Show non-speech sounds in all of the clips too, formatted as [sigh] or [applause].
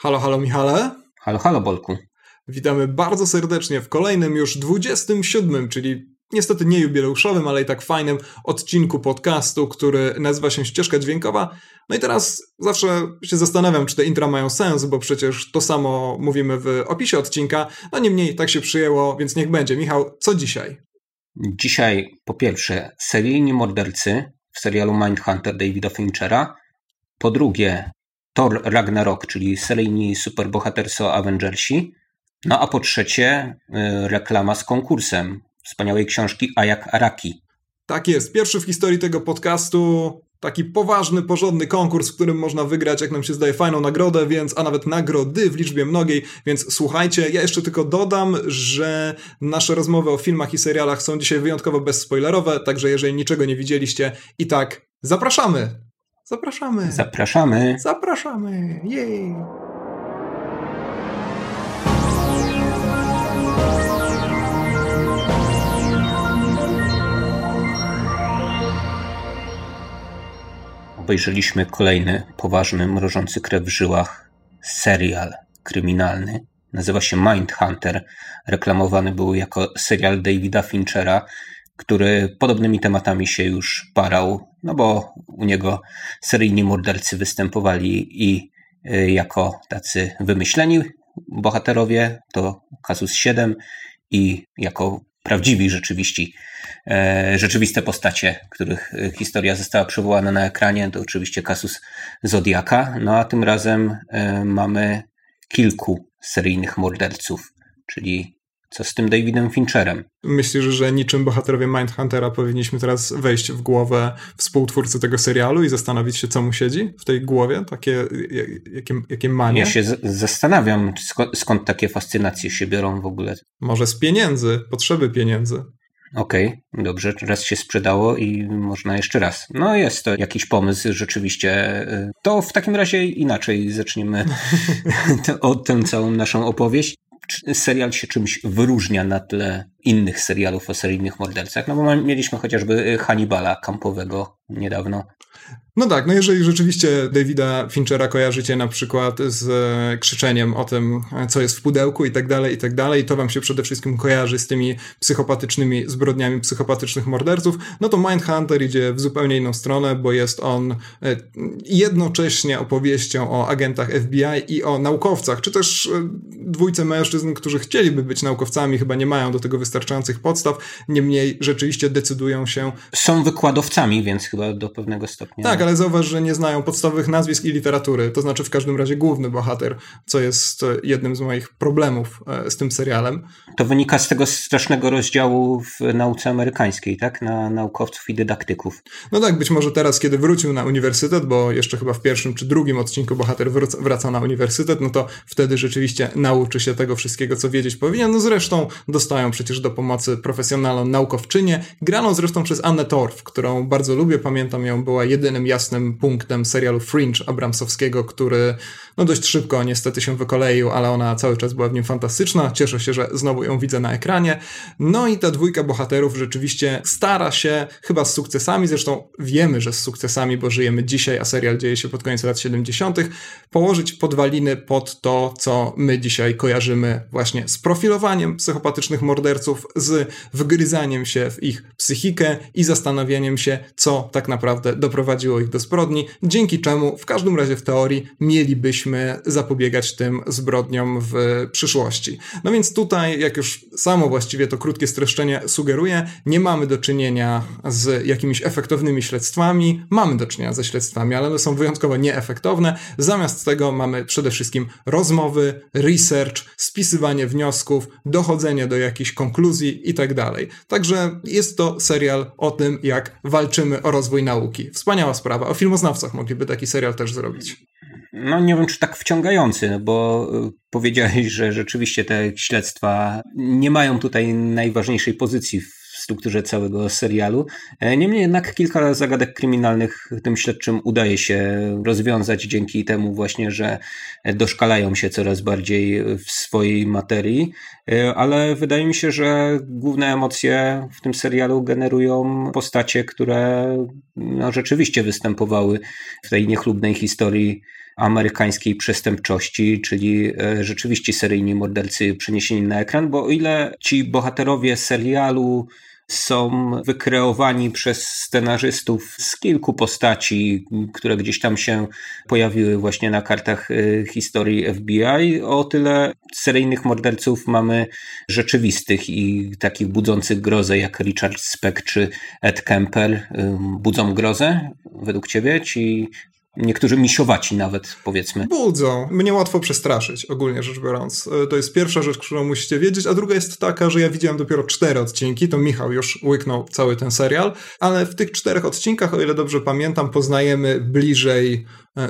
Halo, halo Michale. Halo, halo Bolku. Witamy bardzo serdecznie w kolejnym już 27, czyli niestety nie jubileuszowym, ale i tak fajnym odcinku podcastu, który nazywa się Ścieżka Dźwiękowa. No i teraz zawsze się zastanawiam, czy te intra mają sens, bo przecież to samo mówimy w opisie odcinka, no niemniej tak się przyjęło, więc niech będzie. Michał, co dzisiaj? Dzisiaj po pierwsze seryjni mordercy w serialu Mindhunter Davida Finchera, po drugie Thor Ragnarok, czyli seryjni superbohaterso Avengersi. No a po trzecie y, reklama z konkursem wspaniałej książki Ajak Araki. Tak jest, pierwszy w historii tego podcastu taki poważny, porządny konkurs, w którym można wygrać, jak nam się zdaje, fajną nagrodę, więc, a nawet nagrody w liczbie mnogiej, więc słuchajcie, ja jeszcze tylko dodam, że nasze rozmowy o filmach i serialach są dzisiaj wyjątkowo bezspoilerowe, także jeżeli niczego nie widzieliście, i tak zapraszamy! Zapraszamy. Zapraszamy. Zapraszamy. Jej. Obejrzeliśmy kolejny poważny, mrożący krew w żyłach serial kryminalny. Nazywa się Mindhunter. Reklamowany był jako serial Davida Finchera który podobnymi tematami się już parał, no bo u niego seryjni mordercy występowali i y, jako tacy wymyśleni bohaterowie, to Kasus 7 i jako prawdziwi rzeczywiści, e, rzeczywiste postacie, których y, historia została przywołana na ekranie, to oczywiście Kasus Zodiaka, no a tym razem e, mamy kilku seryjnych morderców, czyli co z tym Davidem Fincherem? Myślisz, że niczym bohaterowie Mindhuntera powinniśmy teraz wejść w głowę współtwórcy tego serialu i zastanowić się, co mu siedzi w tej głowie? Takie, jakie, jakie manie? Ja się zastanawiam, skąd, takie fascynacje się biorą w ogóle. Może z pieniędzy, potrzeby pieniędzy. Okej, okay, dobrze, raz się sprzedało i można jeszcze raz. No jest to jakiś pomysł rzeczywiście. To w takim razie inaczej zaczniemy [laughs] [laughs] o tę całą naszą opowieść serial się czymś wyróżnia na tle innych serialów o seryjnych mordercach? No bo mieliśmy chociażby Hannibala kampowego niedawno. No tak, no jeżeli rzeczywiście Davida Finchera kojarzycie na przykład z e, krzyczeniem o tym, co jest w pudełku i tak dalej, i tak dalej, to wam się przede wszystkim kojarzy z tymi psychopatycznymi zbrodniami psychopatycznych morderców, no to Mindhunter idzie w zupełnie inną stronę, bo jest on e, jednocześnie opowieścią o agentach FBI i o naukowcach, czy też e, dwójce mężczyzn, którzy chcieliby być naukowcami, chyba nie mają do tego wystarczających podstaw, niemniej rzeczywiście decydują się... Są wykładowcami, więc chyba do pewnego stopnia. Tak, ale zauważ, że nie znają podstawowych nazwisk i literatury. To znaczy w każdym razie główny bohater, co jest e, jednym z moich problemów e, z tym serialem. To wynika z tego strasznego rozdziału w nauce amerykańskiej, tak? Na naukowców i dydaktyków. No tak, być może teraz, kiedy wrócił na uniwersytet, bo jeszcze chyba w pierwszym czy drugim odcinku bohater wraca na uniwersytet, no to wtedy rzeczywiście nauczy się tego wszystkiego, co wiedzieć powinien. No zresztą dostają przecież do pomocy profesjonalną naukowczynię, graną zresztą przez Annę Torf, którą bardzo lubię, pamiętam ją, była jedynym jasnym punktem serialu Fringe Abramsowskiego, który no dość szybko niestety się wykoleił, ale ona cały czas była w nim fantastyczna. Cieszę się, że znowu ją widzę na ekranie. No i ta dwójka bohaterów rzeczywiście stara się, chyba z sukcesami, zresztą wiemy, że z sukcesami, bo żyjemy dzisiaj, a serial dzieje się pod koniec lat 70., położyć podwaliny pod to, co my dzisiaj kojarzymy właśnie z profilowaniem psychopatycznych morderców, z wgryzaniem się w ich psychikę i zastanawianiem się, co tak naprawdę doprowadziło ich do zbrodni, dzięki czemu w każdym razie w teorii mielibyśmy zapobiegać tym zbrodniom w przyszłości. No więc tutaj, jak już samo właściwie to krótkie streszczenie sugeruje, nie mamy do czynienia z jakimiś efektownymi śledztwami, mamy do czynienia ze śledztwami, ale one są wyjątkowo nieefektowne. Zamiast tego mamy przede wszystkim rozmowy, research, spisywanie wniosków, dochodzenie do jakichś konkluzji i tak dalej. Także jest to serial o tym, jak walczymy o rozwój nauki. Wspaniała sprawa. O filmoznawcach mogliby taki serial też zrobić. No nie wiem, czy tak wciągający, no bo y, powiedziałeś, że rzeczywiście te śledztwa nie mają tutaj najważniejszej pozycji w strukturze całego serialu. E, niemniej jednak kilka zagadek kryminalnych tym śledczym udaje się rozwiązać dzięki temu właśnie, że doszkalają się coraz bardziej w swojej materii, e, ale wydaje mi się, że główne emocje w tym serialu generują postacie, które no, rzeczywiście występowały w tej niechlubnej historii amerykańskiej przestępczości, czyli e, rzeczywiście seryjni mordercy przeniesieni na ekran, bo o ile ci bohaterowie serialu są wykreowani przez scenarzystów z kilku postaci, które gdzieś tam się pojawiły właśnie na kartach y, historii FBI. O tyle seryjnych morderców mamy rzeczywistych i takich budzących grozę jak Richard Speck czy Ed Kemper. Budzą grozę według ciebie ci Niektórzy misiowaci nawet, powiedzmy. Budzą. Mnie łatwo przestraszyć, ogólnie rzecz biorąc. E, to jest pierwsza rzecz, którą musicie wiedzieć, a druga jest taka, że ja widziałem dopiero cztery odcinki, to Michał już łyknął cały ten serial, ale w tych czterech odcinkach, o ile dobrze pamiętam, poznajemy bliżej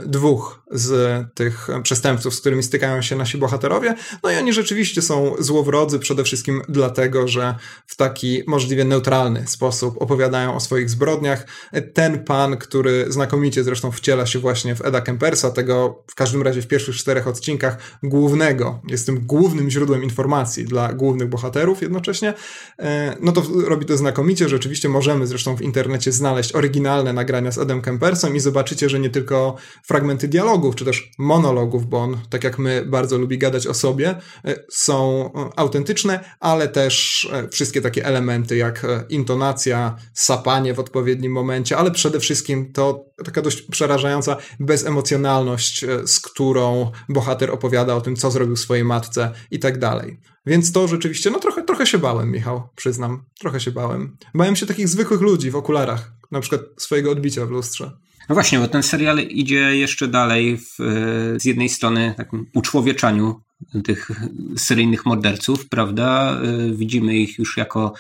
dwóch z tych przestępców, z którymi stykają się nasi bohaterowie. No i oni rzeczywiście są złowrodzy przede wszystkim dlatego, że w taki możliwie neutralny sposób opowiadają o swoich zbrodniach. Ten pan, który znakomicie zresztą wciela się właśnie w Eda Kempersa, tego w każdym razie w pierwszych czterech odcinkach głównego, jest tym głównym źródłem informacji dla głównych bohaterów jednocześnie, e, no to robi to znakomicie. Rzeczywiście możemy zresztą w internecie znaleźć oryginalne nagrania z Edem Kempersem i zobaczycie, że nie tylko fragmenty dialogów, czy też monologów, bo on, tak jak my, bardzo lubi gadać o sobie, e, są e, autentyczne, ale też e, wszystkie takie elementy jak intonacja, sapanie w odpowiednim momencie, ale przede wszystkim to taka dość przerażająca bezemocjonalność, z którą bohater opowiada o tym, co zrobił swojej matce i tak dalej. Więc to rzeczywiście, no trochę, trochę się bałem, Michał, przyznam. Trochę się bałem. Bałem się takich zwykłych ludzi w okularach, na przykład swojego odbicia w lustrze. No właśnie, bo ten serial idzie jeszcze dalej w, z jednej strony takim uczłowieczaniu tych seryjnych morderców, prawda? E, widzimy ich już jako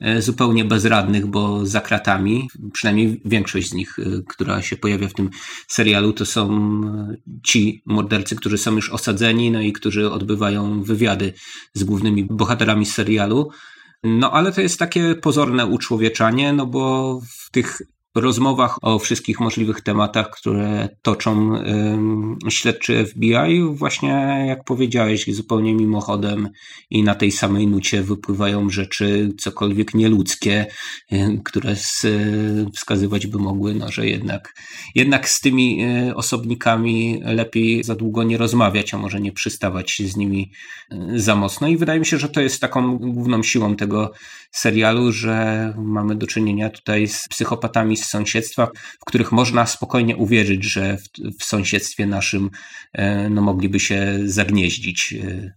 e, zupełnie bezradnych, bo za kratami, przynajmniej większość z nich, która się pojawia w tym serialu, to są ci mordercy, którzy są już osadzeni, no i którzy odbywają wywiady z głównymi bohaterami serialu. No ale to jest takie pozorne uczłowieczanie, no bo w tych rozmowach o wszystkich możliwych tematach, które toczą śledczy FBI, właśnie jak powiedziałeś, zupełnie mimochodem i na tej samej nucie wypływają rzeczy cokolwiek nieludzkie, które wskazywać by mogły, no, że jednak, jednak z tymi e, osobnikami lepiej za długo nie rozmawiać, a może nie przystawać z nimi e, za mocno. I wydaje mi się, że to jest taką główną siłą tego serialu, że mamy do czynienia tutaj z psychopatami z sąsiedztwa, w których można spokojnie uwierzyć, że w, w sąsiedztwie naszym e, no, mogliby się zagnieździć. E,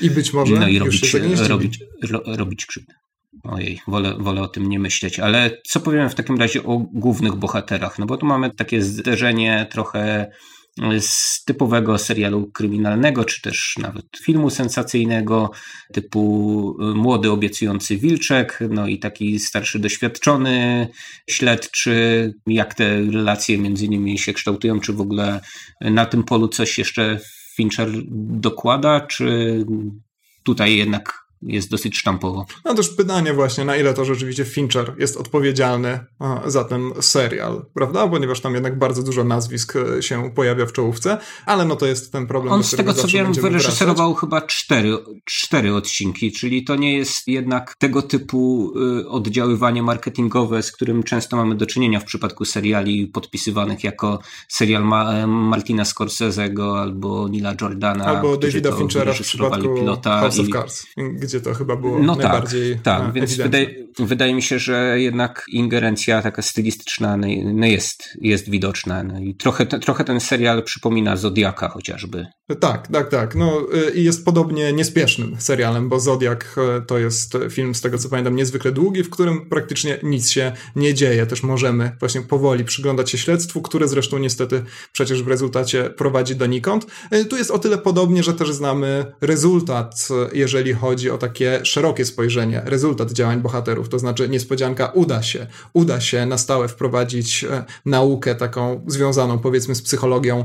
I być może no i robić, robić, ro, robić krzywdę. Ojej, wolę, wolę o tym nie myśleć, ale co powiemy w takim razie o głównych bohaterach? No bo tu mamy takie zderzenie trochę z typowego serialu kryminalnego, czy też nawet filmu sensacyjnego, typu y, młody, obiecujący wilczek, no i taki starszy, doświadczony śledczy, jak te relacje między nimi się kształtują, czy w ogóle na tym polu coś jeszcze Fincher dokłada, czy tutaj jednak jest dosyć sztampowo. No też pytanie właśnie, na ile to rzeczywiście Fincher jest odpowiedzialny za ten serial, prawda? Ponieważ tam jednak bardzo dużo nazwisk e, się pojawia w czołówce, ale no to jest ten problem. On z tego co wiem wyreżyserował chyba cztery, cztery odcinki, czyli to nie jest jednak tego typu y, oddziaływanie marketingowe, z którym często mamy do czynienia w przypadku seriali podpisywanych jako serial Ma Martina Scorsese'ego albo Nila Jordana. Albo Davida Finchera w przypadku pilota House of Cards gdzie to chyba było no tak, najbardziej tak, tak, więc wydaje, wydaje, mi się, że jednak ingerencja taka stylistyczna no, no jest, jest widoczna. No i trochę, trochę ten serial przypomina Zodiaka chociażby. Tak, tak, tak. No y, i jest podobnie niespiesznym serialem, bo Zodiak y, to jest film, z tego co pamiętam, niezwykle długi, w którym praktycznie nic się nie dzieje. Też możemy właśnie powoli przyglądać się śledztwu, które zresztą niestety przecież w rezultacie prowadzi donikąd. Y, tu jest o tyle podobnie, że też znamy rezultat, jeżeli chodzi o takie szerokie spojrzenie, rezultat działań bohaterów, to znaczy niespodzianka uda się, uda się na stałe wprowadzić e, naukę taką związaną powiedzmy z psychologią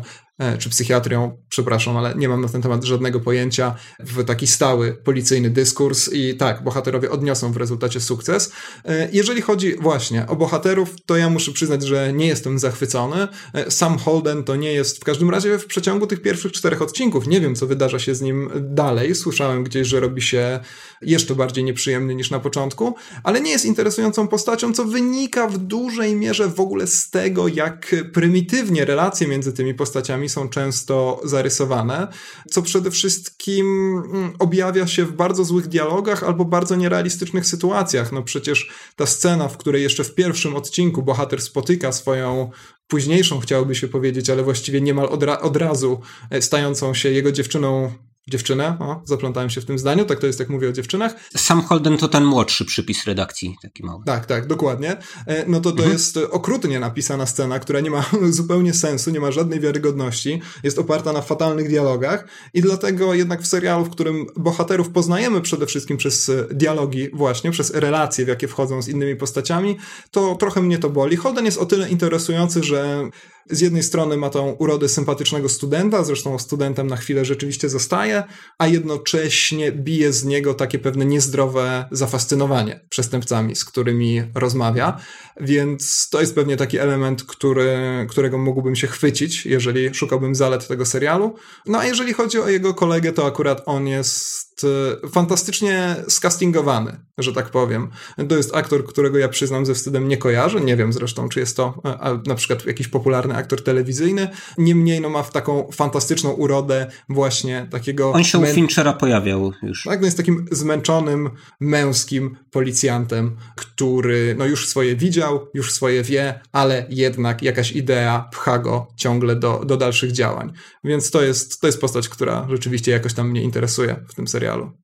czy psychiatrią, przepraszam, ale nie mam na ten temat żadnego pojęcia, w taki stały policyjny dyskurs i tak, bohaterowie odniosą w rezultacie sukces. E, jeżeli chodzi właśnie o bohaterów, to ja muszę przyznać, że nie jestem zachwycony. E, Sam Holden to nie jest, w każdym razie w przeciągu tych pierwszych czterech odcinków, nie wiem co wydarza się z nim dalej, słyszałem gdzieś, że robi się jeszcze bardziej nieprzyjemny niż na początku, ale nie jest interesującą postacią, co wynika w dużej mierze w ogóle z tego, jak prymitywnie relacje między tymi postaciami postaciami są często zarysowane, co przede wszystkim mm, objawia się w bardzo złych dialogach albo bardzo nierealistycznych sytuacjach. No przecież ta scena, w której jeszcze w pierwszym odcinku bohater spotyka swoją późniejszą, chciałoby się powiedzieć, ale właściwie niemal od, ra od razu e, stającą się jego dziewczyną dziewczynę, o, zaplątałem się w tym zdaniu, tak to jest jak mówię o dziewczynach. Sam Holden to ten młodszy przypis redakcji, taki mały. Tak, tak, dokładnie. E, no to to mhm. jest okrutnie napisana scena, która nie ma [laughs] zupełnie sensu, nie ma żadnej wiarygodności, jest oparta na fatalnych dialogach i dlatego jednak w serialu, w którym bohaterów poznajemy przede wszystkim przez dialogi właśnie, przez relacje, w jakie wchodzą z innymi postaciami, to trochę mnie to boli. Holden jest o tyle interesujący, że z jednej strony ma tą urodę sympatycznego studenta, zresztą studentem na chwilę rzeczywiście zostaje, a jednocześnie bije z niego takie pewne niezdrowe zafascynowanie przestępcami, z którymi rozmawia. Więc to jest pewnie taki element, który, którego mógłbym się chwycić, jeżeli szukałbym zalet tego serialu. No a jeżeli chodzi o jego kolegę, to akurat on jest E, fantastycznie skastingowany, że tak powiem. To jest aktor, którego ja przyznam ze wstydem nie kojarzę. Nie wiem zresztą, czy jest to e, na przykład jakiś popularny aktor telewizyjny. Niemniej no, ma w taką fantastyczną urodę właśnie takiego... On się u Finchera pojawiał już. Tak, no jest takim zmęczonym, męskim policjantem, który no już swoje widział, już swoje wie, ale jednak jakaś idea pcha go ciągle do, do dalszych działań. Więc to jest, to jest postać, która rzeczywiście jakoś tam mnie interesuje w tym serialu.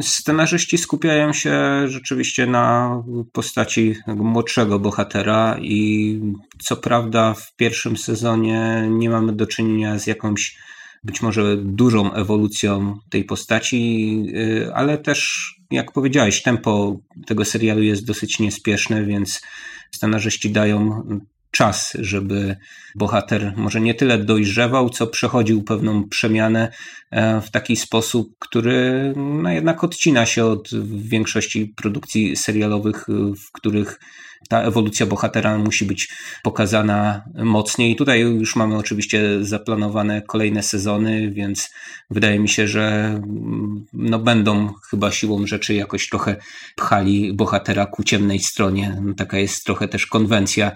Scenarzyści skupiają się rzeczywiście na postaci młodszego bohatera i co prawda w pierwszym sezonie nie mamy do czynienia z jakąś być może dużą ewolucją tej postaci, y, ale też jak powiedziałeś, tempo tego serialu jest dosyć niespieszne, więc scenarzyści dają czas, żeby bohater może nie tyle dojrzewał, co przechodził pewną przemianę e, w taki sposób, który no jednak odcina się od większości produkcji serialowych, w których ta ewolucja bohatera musi być pokazana mocniej. Tutaj już mamy oczywiście zaplanowane kolejne sezony, więc wydaje mi się, że mm, no będą chyba siłą rzeczy jakoś trochę pchali bohatera ku ciemnej stronie. Taka jest trochę też konwencja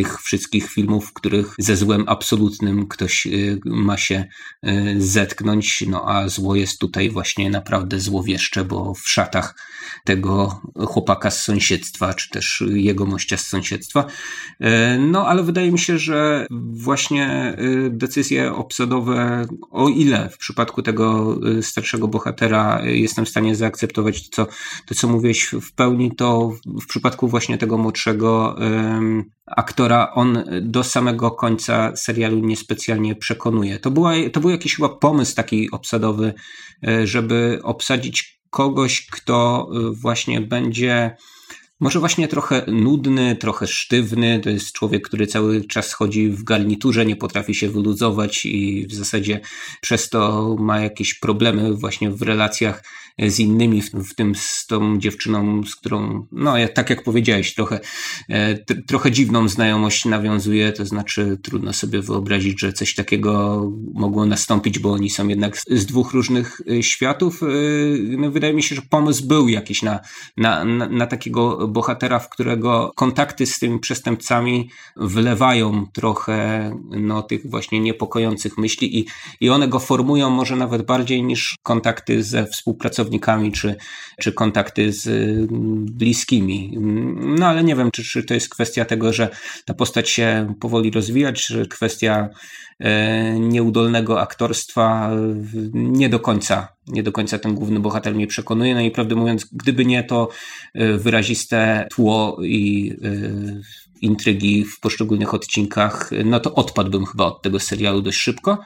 tych wszystkich filmów, w których ze złem absolutnym ktoś y, ma się y, zetknąć, no a zło jest tutaj właśnie naprawdę złowieszcze, bo w szatach tego chłopaka z sąsiedztwa, czy też jego mościa z sąsiedztwa. Y, no ale wydaje mi się, że właśnie decyzje obsadowe, o ile w przypadku tego starszego bohatera jestem w stanie zaakceptować to, co, to, co mówiłeś w pełni, to w przypadku właśnie tego młodszego aktora on do samego końca serialu niespecjalnie przekonuje. To, była, to był jakiś chyba pomysł taki obsadowy, e, żeby obsadzić kogoś, kto e, właśnie będzie może właśnie trochę nudny, trochę sztywny. To jest człowiek, który cały czas chodzi w garniturze, nie potrafi się wyluzować i w zasadzie przez to ma jakieś problemy właśnie w relacjach z innymi, w, tym z tą dziewczyną, z którą, no tak jak powiedziałeś, trochę, e, trochę dziwną znajomość nawiązuje, to znaczy trudno sobie wyobrazić, że coś takiego mogło nastąpić, bo oni są jednak z dwóch różnych e, światów. E, no, wydaje mi się, że pomysł był jakiś na, na, na, na takiego bohatera, w którego kontakty z tymi przestępcami wylewają trochę no, tych właśnie niepokojących myśli i, i one go formują może nawet bardziej niż kontakty ze współpracownikami czy, czy kontakty z mm, bliskimi. No ale nie wiem, czy, czy to jest kwestia tego, że ta postać się powoli rozwija, czy kwestia e, nieudolnego aktorstwa nie do końca nie do końca ten główny bohater mnie przekonuje. No i prawdę mówiąc, gdyby nie to e, wyraziste tło i e, intrygi w poszczególnych odcinkach, no to odpadłbym chyba od tego serialu dość szybko.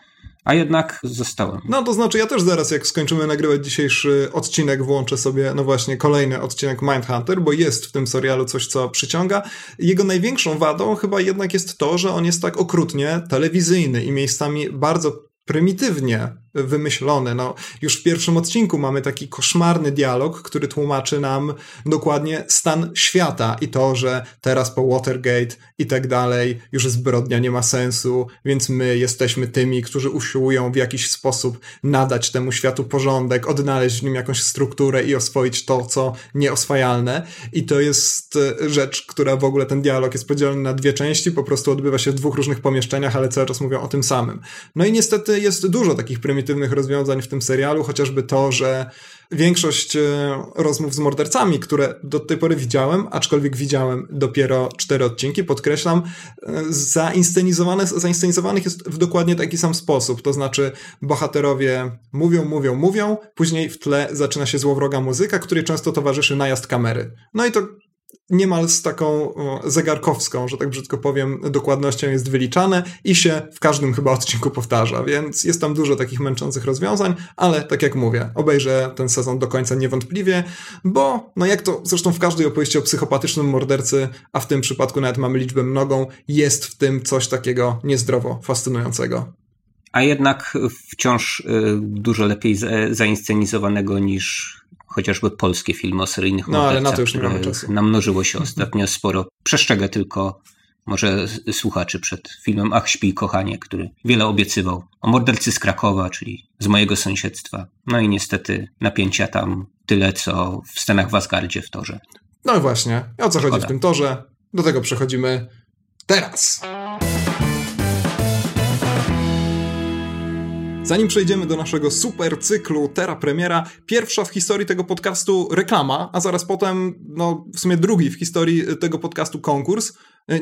A jednak zostałem. No to znaczy, ja też zaraz, jak skończymy nagrywać dzisiejszy odcinek, włączę sobie, no właśnie, kolejny odcinek Mindhunter, bo jest w tym serialu coś, co przyciąga. Jego największą wadą chyba jednak jest to, że on jest tak okrutnie telewizyjny i miejscami bardzo prymitywnie wymyślony. No, już w pierwszym odcinku mamy taki koszmarny dialog, który tłumaczy nam dokładnie stan świata i to, że teraz po Watergate i tak dalej już zbrodnia nie ma sensu, więc my jesteśmy tymi, którzy usiłują w jakiś sposób nadać temu światu porządek, odnaleźć w nim jakąś strukturę i oswoić to, co nieoswajalne. I to jest e, rzecz, która w ogóle ten dialog jest podzielony na dwie części, po prostu odbywa się w dwóch różnych pomieszczeniach, ale cały czas mówią o tym samym. No i niestety jest dużo takich prymitywnych rozwiązań w tym serialu, chociażby to, że większość e, rozmów z mordercami, które do tej pory widziałem, aczkolwiek widziałem dopiero cztery odcinki, podkreślam, e, zainscenizowane, zainscenizowanych jest w dokładnie taki sam sposób. To znaczy, bohaterowie mówią, mówią, mówią, później w tle zaczyna się złowroga muzyka, której często towarzyszy najazd kamery. No i to niemal z taką zegarkowską, że tak brzydko powiem, dokładnością jest wyliczane i się w każdym chyba odcinku powtarza, więc jest tam dużo takich męczących rozwiązań, ale tak jak mówię, obejrzę ten sezon do końca niewątpliwie, bo no jak to zresztą w każdej opowieści o psychopatycznym mordercy, a w tym przypadku nawet mamy liczbę mnogą, jest w tym coś takiego niezdrowo fascynującego. A jednak wciąż y, dużo lepiej zainscenizowanego niż chociażby polskie filmy o seryjnych no, ale na to już nie mamy czasu. namnożyło się ostatnio sporo. Przestrzegę tylko może słuchaczy przed filmem Ach, śpi kochanie, który wiele obiecywał o mordercy z Krakowa, czyli z mojego sąsiedztwa. No i niestety napięcia tam tyle, co w scenach w Asgardzie w torze. No właśnie, o co chodzi w tym torze? Do tego przechodzimy teraz. Zanim przejdziemy do naszego super cyklu Terra Premiera, pierwsza w historii tego podcastu reklama, a zaraz potem, no w sumie drugi w historii tego podcastu konkurs.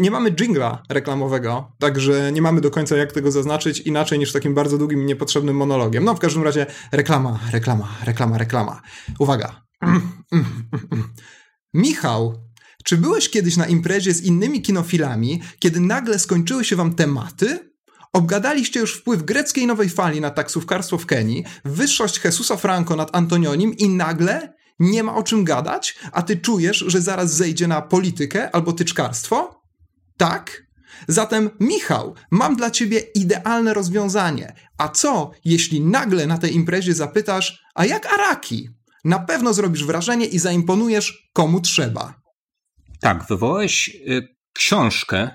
Nie mamy jingla reklamowego, także nie mamy do końca jak tego zaznaczyć inaczej niż takim bardzo długim i niepotrzebnym monologiem. No w każdym razie reklama, reklama, reklama, reklama. Uwaga. Michał, czy byłeś kiedyś na imprezie z innymi kinofilami, kiedy nagle skończyły się wam tematy? Obgadaliście już wpływ greckiej nowej fali na taksówkarstwo w Kenii, wyższość Jesusa Franco nad Antonionim i nagle nie ma o czym gadać, a ty czujesz, że zaraz zejdzie na politykę albo tyczkarstwo? Tak? Zatem, Michał, mam dla ciebie idealne rozwiązanie. A co, jeśli nagle na tej imprezie zapytasz, a jak Araki? Na pewno zrobisz wrażenie i zaimponujesz komu trzeba. Tak, wywołałeś y, książkę, y,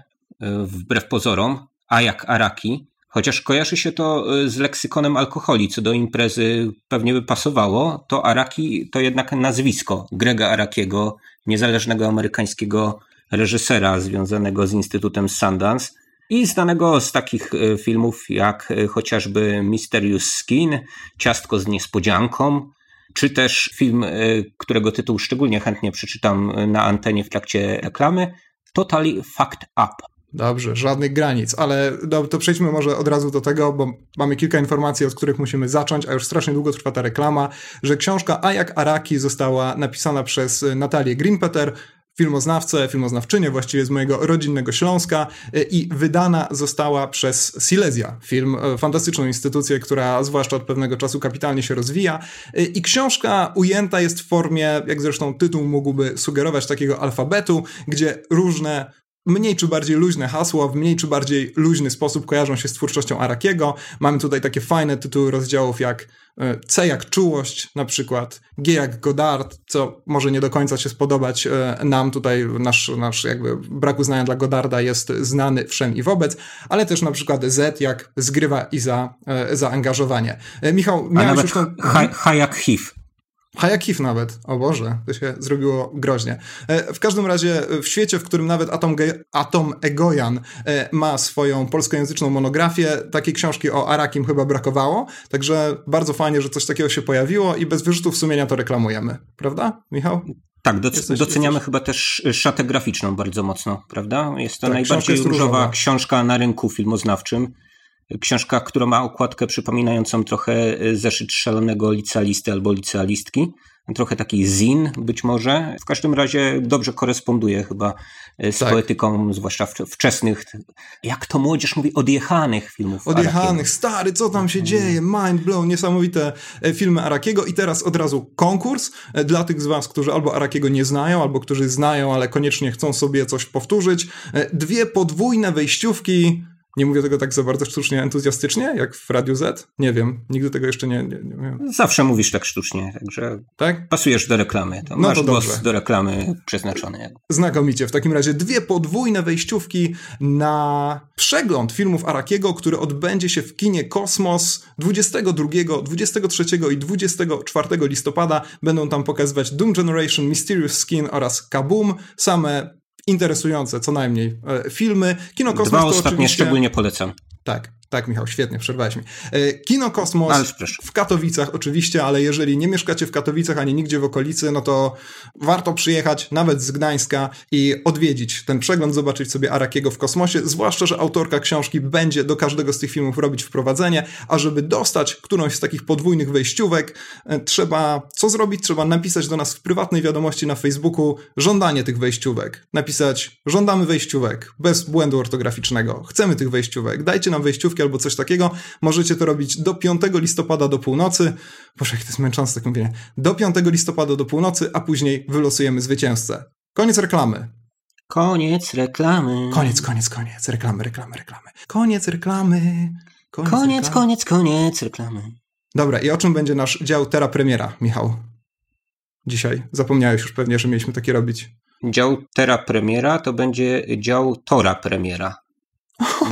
wbrew pozorom, a jak Araki, chociaż kojarzy się to y, z leksykonem alkoholi, co do imprezy pewnie by pasowało, to Araki to jednak nazwisko Grega Arakiego, niezależnego amerykańskiego reżysera związanego z Instytutem Sundance i znanego z takich y, filmów jak y, chociażby Mysterious Skin, Ciastko z niespodzianką, czy też film, którego tytuł szczególnie chętnie przeczytam na antenie w trakcie reklamy, Totally Fucked Up. Dobrze, żadnych granic, ale do, to przejdźmy może od razu do tego, bo mamy kilka informacji, od których musimy zacząć, a już strasznie długo trwa ta reklama, że książka A jak Araki została napisana przez Natalię Greenpeter, filmoznawcę, filmoznawczynię właściwie z mojego rodzinnego Śląska e, i wydana została przez Silesia, film, e, fantastyczną instytucję, która zwłaszcza od pewnego czasu kapitalnie się rozwija i książka ujęta jest w formie, jak zresztą tytuł mógłby sugerować, takiego alfabetu, gdzie różne mniej czy bardziej luźne hasła, w mniej czy bardziej luźny sposób kojarzą się z twórczością Arakiego. Mamy tutaj takie fajne tytuły rozdziałów jak e, C jak czułość, na przykład G jak Godard, co może nie do końca się spodobać e, nam tutaj, nasz, nasz jakby brak uznania dla Godarda jest znany wszem i wobec, ale też na przykład Z jak zgrywa i za e, zaangażowanie. Michał, miałeś już tą... H, H jak HIV. Hajakif nawet. O Boże, to się zrobiło groźnie. E, w każdym razie w świecie, w którym nawet Atom, Ge Atom Egojan e, ma swoją polskojęzyczną monografię, takiej książki o Arakim chyba brakowało, także bardzo fajnie, że coś takiego się pojawiło i bez wyrzutów sumienia to reklamujemy. Prawda, Michał? Tak, doc doceniamy jesteś... chyba też szatę graficzną bardzo mocno, prawda? Jest to tak, najbardziej jest różowa, różowa książka na rynku filmoznawczym. Książka, która ma okładkę przypominającą trochę e, zeszyt szalonego licealisty albo licealistki. Trochę taki zin być może. W każdym razie dobrze koresponduje chyba e, z tak. poetyką, zwłaszcza wczesnych, jak to młodzież mówi, odjechanych filmów. Odjechanych, Arakiego. stary, co tam się dzieje? Mind blown, niesamowite e, filmy Arakiego. I teraz od razu konkurs dla tych z Was, którzy albo Arakiego nie znają, albo którzy znają, ale koniecznie chcą sobie coś powtórzyć. Dwie podwójne wejściówki Nie mówię tego tak za bardzo sztucznie entuzjastycznie, jak w Radiu Z? Nie wiem, nigdy tego jeszcze nie, nie, nie Zawsze mówisz tak sztucznie, także tak? pasujesz do reklamy. To no masz to głos do reklamy przeznaczony. Znakomicie. W takim razie dwie podwójne wejściówki na przegląd filmów Arakiego, który odbędzie się w kinie Kosmos 22, 23 i 24 listopada. Będą tam pokazywać Doom Generation, Mysterious Skin oraz Kaboom. Same interesujące co najmniej e, filmy. Kino Kosmos Dwa ostatnie oczywiście... szczególnie polecam. Tak, tak, Michał, świetnie, przerwałeś mi. E, Kino Kosmos w Katowicach oczywiście, ale jeżeli nie mieszkacie w Katowicach ani nigdzie w okolicy, no to warto przyjechać nawet z Gdańska i odwiedzić ten przegląd, zobaczyć sobie Arakiego w kosmosie, zwłaszcza, że autorka książki będzie do każdego z tych filmów robić wprowadzenie, a żeby dostać którąś z takich podwójnych wejściówek, e, trzeba co zrobić? Trzeba napisać do nas w prywatnej wiadomości na Facebooku żądanie tych wejściówek. Napisać żądamy wejściówek, bez błędu ortograficznego. Chcemy tych wejściówek, dajcie nam wejściówki albo coś takiego. Możecie to robić do 5 listopada do północy. Boże, jak to jest męczące tak mówienie. Do 5 listopada do północy, a później wylosujemy zwycięzcę. Koniec reklamy. Koniec reklamy. Koniec, koniec, koniec. Reklamy, reklamy, reklamy. Koniec reklamy. Koniec, koniec, reklamy. koniec, koniec reklamy. Dobra, i o czym będzie nasz dział Tera Premiera, Michał? Dzisiaj. Zapomniałeś już pewnie, że mieliśmy takie robić. Dział Tera Premiera to będzie dział Tora Premiera.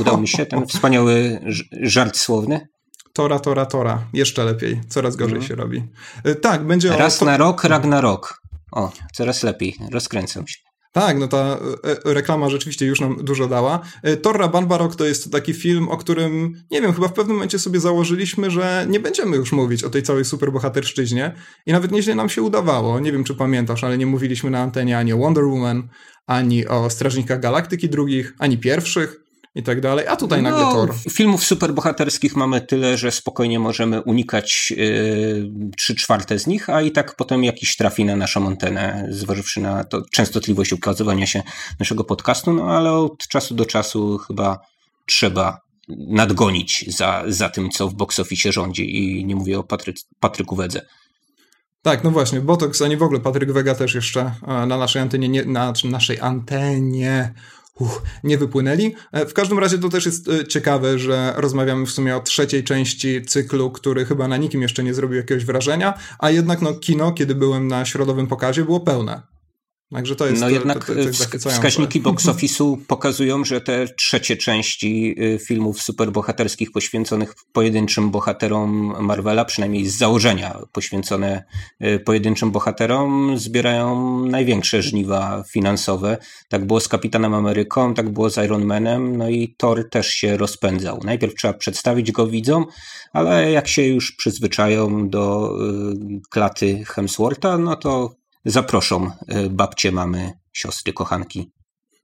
Udał mi się ten [laughs] wspaniały żart słowny. Tora, tora, tora. Jeszcze lepiej. Coraz gorzej mm. się robi. E, tak, będzie Raz o... na rok, rok. O, coraz lepiej. Rozkręcam się. Tak, no ta e, e, reklama rzeczywiście już nam dużo dała. Torra Banbarok to jest taki film, o którym, nie wiem, chyba w pewnym momencie sobie założyliśmy, że nie będziemy już mówić o tej całej superbohaterszczyźnie i nawet nieźle nam się udawało. Nie wiem, czy pamiętasz, ale nie mówiliśmy na antenie ani o Wonder Woman, ani o Strażnikach Galaktyki drugich, ani pierwszych i tak dalej, a tutaj nagle no, Thor. Filmów superbohaterskich mamy tyle, że spokojnie możemy unikać yy, trzy czwarte z nich, a i tak potem jakiś trafi na naszą antenę, zważywszy na to częstotliwość ukazywania się naszego podcastu, no ale od czasu do czasu chyba trzeba nadgonić za, za tym, co w box office rządzi i nie mówię o Patry, Patryku Wedze. Tak, no właśnie, Botox, a nie w ogóle Patryk Wega też jeszcze e, na naszej antenie, nie, na naszej antenie uch, nie wypłynęli. E, w każdym razie to też jest e, ciekawe, że rozmawiamy w sumie o trzeciej części cyklu, który chyba na nikim jeszcze nie zrobił jakiegoś wrażenia, a jednak no, kino, kiedy byłem na środowym pokazie, było pełne. Także to jest No jednak to, to, to wskaźniki box [laughs] office'u pokazują, że te trzecie części y, filmów superbohaterskich poświęconych pojedynczym bohaterom Marvela, przynajmniej z założenia poświęcone y, pojedynczym bohaterom, zbierają największe żniwa finansowe. Tak było z Kapitanem Ameryką, tak było z Iron Manem, no i Thor też się rozpędzał. Najpierw trzeba przedstawić go widzom, ale jak się już przyzwyczają do y, klaty Hemswortha, no to zaproszą e, babcie, mamy, siostry, kochanki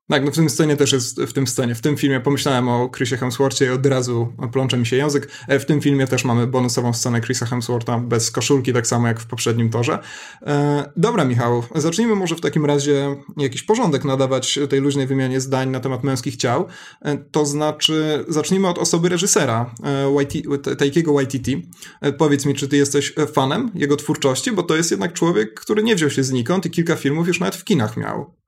tak, no w tym scenie też jest, w tym scenie, w tym filmie pomyślałem o Chrisie Hemsworthie i od razu plącze mi się język. E, w tym filmie też mamy bonusową scenę Chrisa Hemswortha bez koszulki, tak samo jak w poprzednim torze. E, dobra, Michał, zacznijmy może w takim razie jakiś porządek nadawać tej luźnej wymianie zdań na temat męskich ciał. E, to znaczy, zacznijmy od osoby reżysera, e, Taikiego Waititi. E, powiedz mi, czy ty jesteś fanem jego twórczości, bo to jest jednak człowiek, który nie wziął się znikąd i kilka filmów już nawet w kinach miał.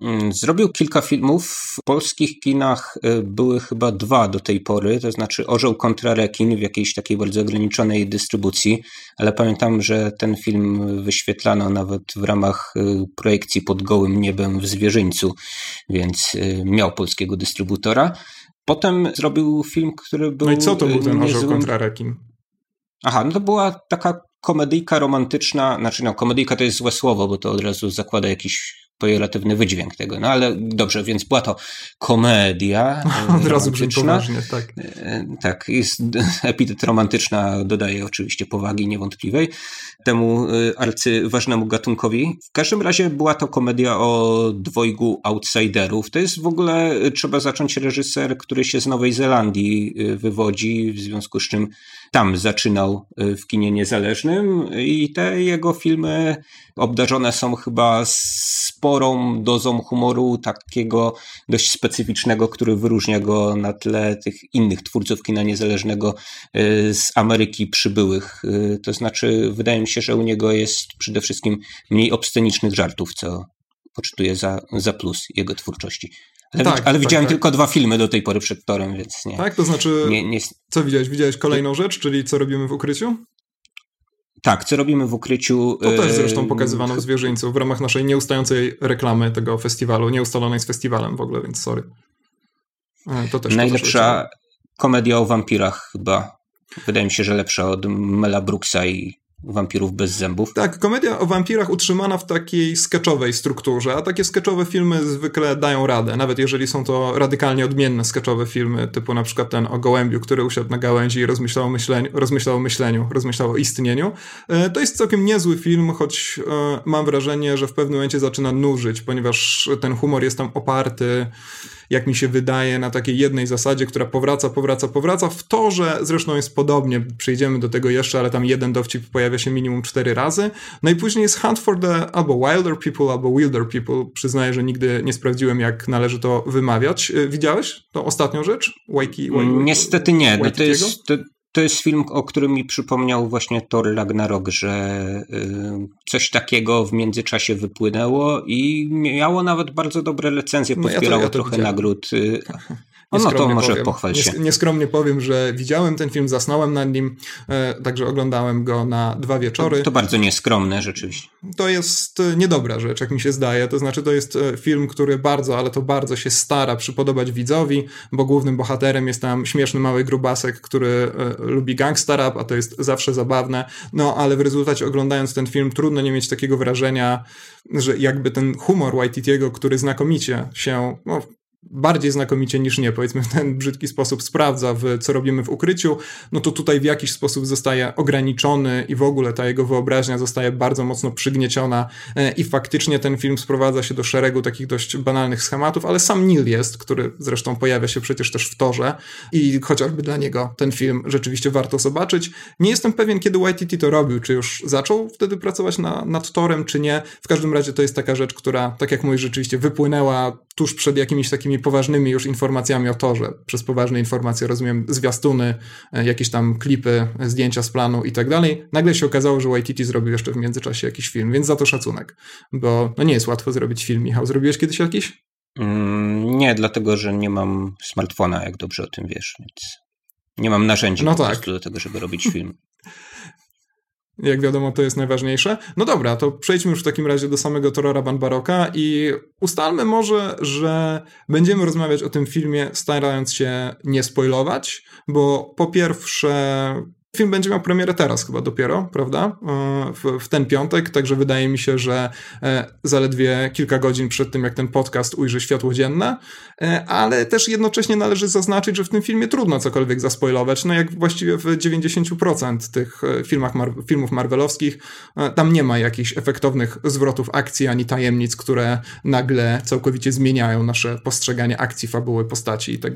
Mm, zrobił kilka filmów. W polskich kinach y, były chyba dwa do tej pory, to znaczy Orzeł kontra Rekin w jakiejś takiej bardzo ograniczonej dystrybucji, ale pamiętam, że ten film wyświetlano nawet w ramach y, projekcji pod gołym niebem w Zwierzyńcu, więc y, miał polskiego dystrybutora. Potem zrobił film, który był. No i co to był ten Orzeł kontra Rekin? Aha, no to była taka komedyjka romantyczna, znaczy no, komedyjka to jest złe słowo, bo to od razu zakłada jakiś pejoratywny wydźwięk tego. No ale dobrze, więc była to komedia. [laughs] Od razu brzmi poważnie, tak. E, tak, jest [laughs] epitet romantyczna dodaje oczywiście powagi niewątpliwej temu e, arcyważnemu gatunkowi. W każdym razie była to komedia o dwojgu outsiderów. To jest w ogóle, e, trzeba zacząć reżyser, który się z Nowej Zelandii wywodzi, w związku z czym tam zaczynał w kinie niezależnym i te jego filmy obdarzone są chyba sporą dozą humoru, takiego dość specyficznego, który wyróżnia go na tle tych innych twórców kina niezależnego y, z Ameryki przybyłych. Y, to znaczy, wydaje mi się, że u niego jest przede wszystkim mniej obscenicznych żartów, co poczytuję za, za plus jego twórczości. Ale, tak, ale tak, widziałem tak. tylko dwa filmy do tej pory przed torem, więc nie. Tak, to znaczy, nie, nie... co widziałeś? Widziałeś kolejną rzecz, czyli co robimy w ukryciu? Tak, co robimy w ukryciu. To też zresztą pokazywano w zwierzyńcu w ramach naszej nieustającej reklamy tego festiwalu, nieustalonej z festiwalem w ogóle, więc sorry. To też Najlepsza komedia o wampirach chyba. Wydaje mi się, że lepsza od Mela Brooksa i wampirów bez zębów. Tak, komedia o wampirach utrzymana w takiej sketchowej strukturze, a takie sketchowe filmy zwykle dają radę, nawet jeżeli są to radykalnie odmienne sketchowe filmy, typu na przykład ten o gołębiu, który usiadł na gałęzi i rozmyślał o myśleniu, rozmyślał o, myśleniu, rozmyślał o istnieniu. E, to jest całkiem niezły film, choć e, mam wrażenie, że w pewnym momencie zaczyna nużyć, ponieważ ten humor jest tam oparty jak mi się wydaje, na takiej jednej zasadzie, która powraca, powraca, powraca. W torze zresztą jest podobnie, przejdziemy do tego jeszcze, ale tam jeden dowcip pojawia się minimum cztery razy. No i później jest Hunt for the albo Wilder People, albo Wilder People. Przyznaję, że nigdy nie sprawdziłem, jak należy to wymawiać. Y, widziałeś tą ostatnią rzecz? Waiki, Waiki, Niestety nie. No to jest, to, to jest film, o którym mi przypomniał właśnie Thor Ragnarok, że y, coś takiego w międzyczasie wypłynęło i miało nawet bardzo dobre recenzje, pozbierało no ja to, ja to trochę widziałem. nagród. No, no to może powiem, pochwal się. Nieskromnie powiem, że widziałem ten film, zasnąłem nad nim, e, także oglądałem go na dwa wieczory. To, to, bardzo nieskromne rzeczywiście. To jest e, niedobra rzecz, jak mi się zdaje. To znaczy, to jest e, film, który bardzo, ale to bardzo się stara przypodobać widzowi, bo głównym bohaterem jest tam śmieszny mały grubasek, który lubi gangsta rap, a to jest zawsze zabawne. No, ale w rezultacie oglądając ten film trudno nie mieć takiego wrażenia, że jakby ten humor Waititiego, który znakomicie się no, bardziej znakomicie niż nie, powiedzmy w ten brzydki sposób sprawdza w co robimy w ukryciu, no to tutaj w jakiś sposób zostaje ograniczony i w ogóle ta jego wyobraźnia zostaje bardzo mocno przygnieciona e, i faktycznie ten film sprowadza się do szeregu takich dość banalnych schematów, ale sam Neil jest, który zresztą pojawia się przecież też w torze i chociażby dla niego ten film rzeczywiście warto zobaczyć. Nie jestem pewien, kiedy YTT to robił, czy już zaczął wtedy pracować na, nad torem, czy nie. W każdym razie to jest taka rzecz, która, tak jak mówisz, rzeczywiście wypłynęła tuż przed jakimiś takimi poważnymi już informacjami o torze. Przez poważne informacje rozumiem zwiastuny, e, jakieś tam klipy, zdjęcia z planu i tak dalej. Nagle się okazało, że YTT zrobił jeszcze w międzyczasie jakiś film, więc za to szacunek. Bo no nie jest łatwo zrobić film. Michał, zrobiłeś kiedyś jakiś? Mm, nie, dlatego że nie mam smartfona, jak dobrze o tym wiesz, więc nie mam narzędzi no tak. do tego, żeby robić film. Jak wiadomo, to jest najważniejsze. No dobra, to przejdźmy już w takim razie do samego Torora Baroka i ustalmy może, że będziemy rozmawiać o tym filmie starając się nie spoilować, bo po pierwsze Film będzie miał premierę teraz chyba dopiero, prawda? E, w, w, ten piątek, także wydaje mi się, że e, zaledwie kilka godzin przed tym, jak ten podcast ujrzy światło dzienne, e, ale też jednocześnie należy zaznaczyć, że w tym filmie trudno cokolwiek zaspoilować, no jak właściwie w 90% tych filmach, filmów marvelowskich, tam nie ma jakichś efektownych zwrotów akcji ani tajemnic, które nagle całkowicie zmieniają nasze postrzeganie akcji, fabuły, postaci i tak.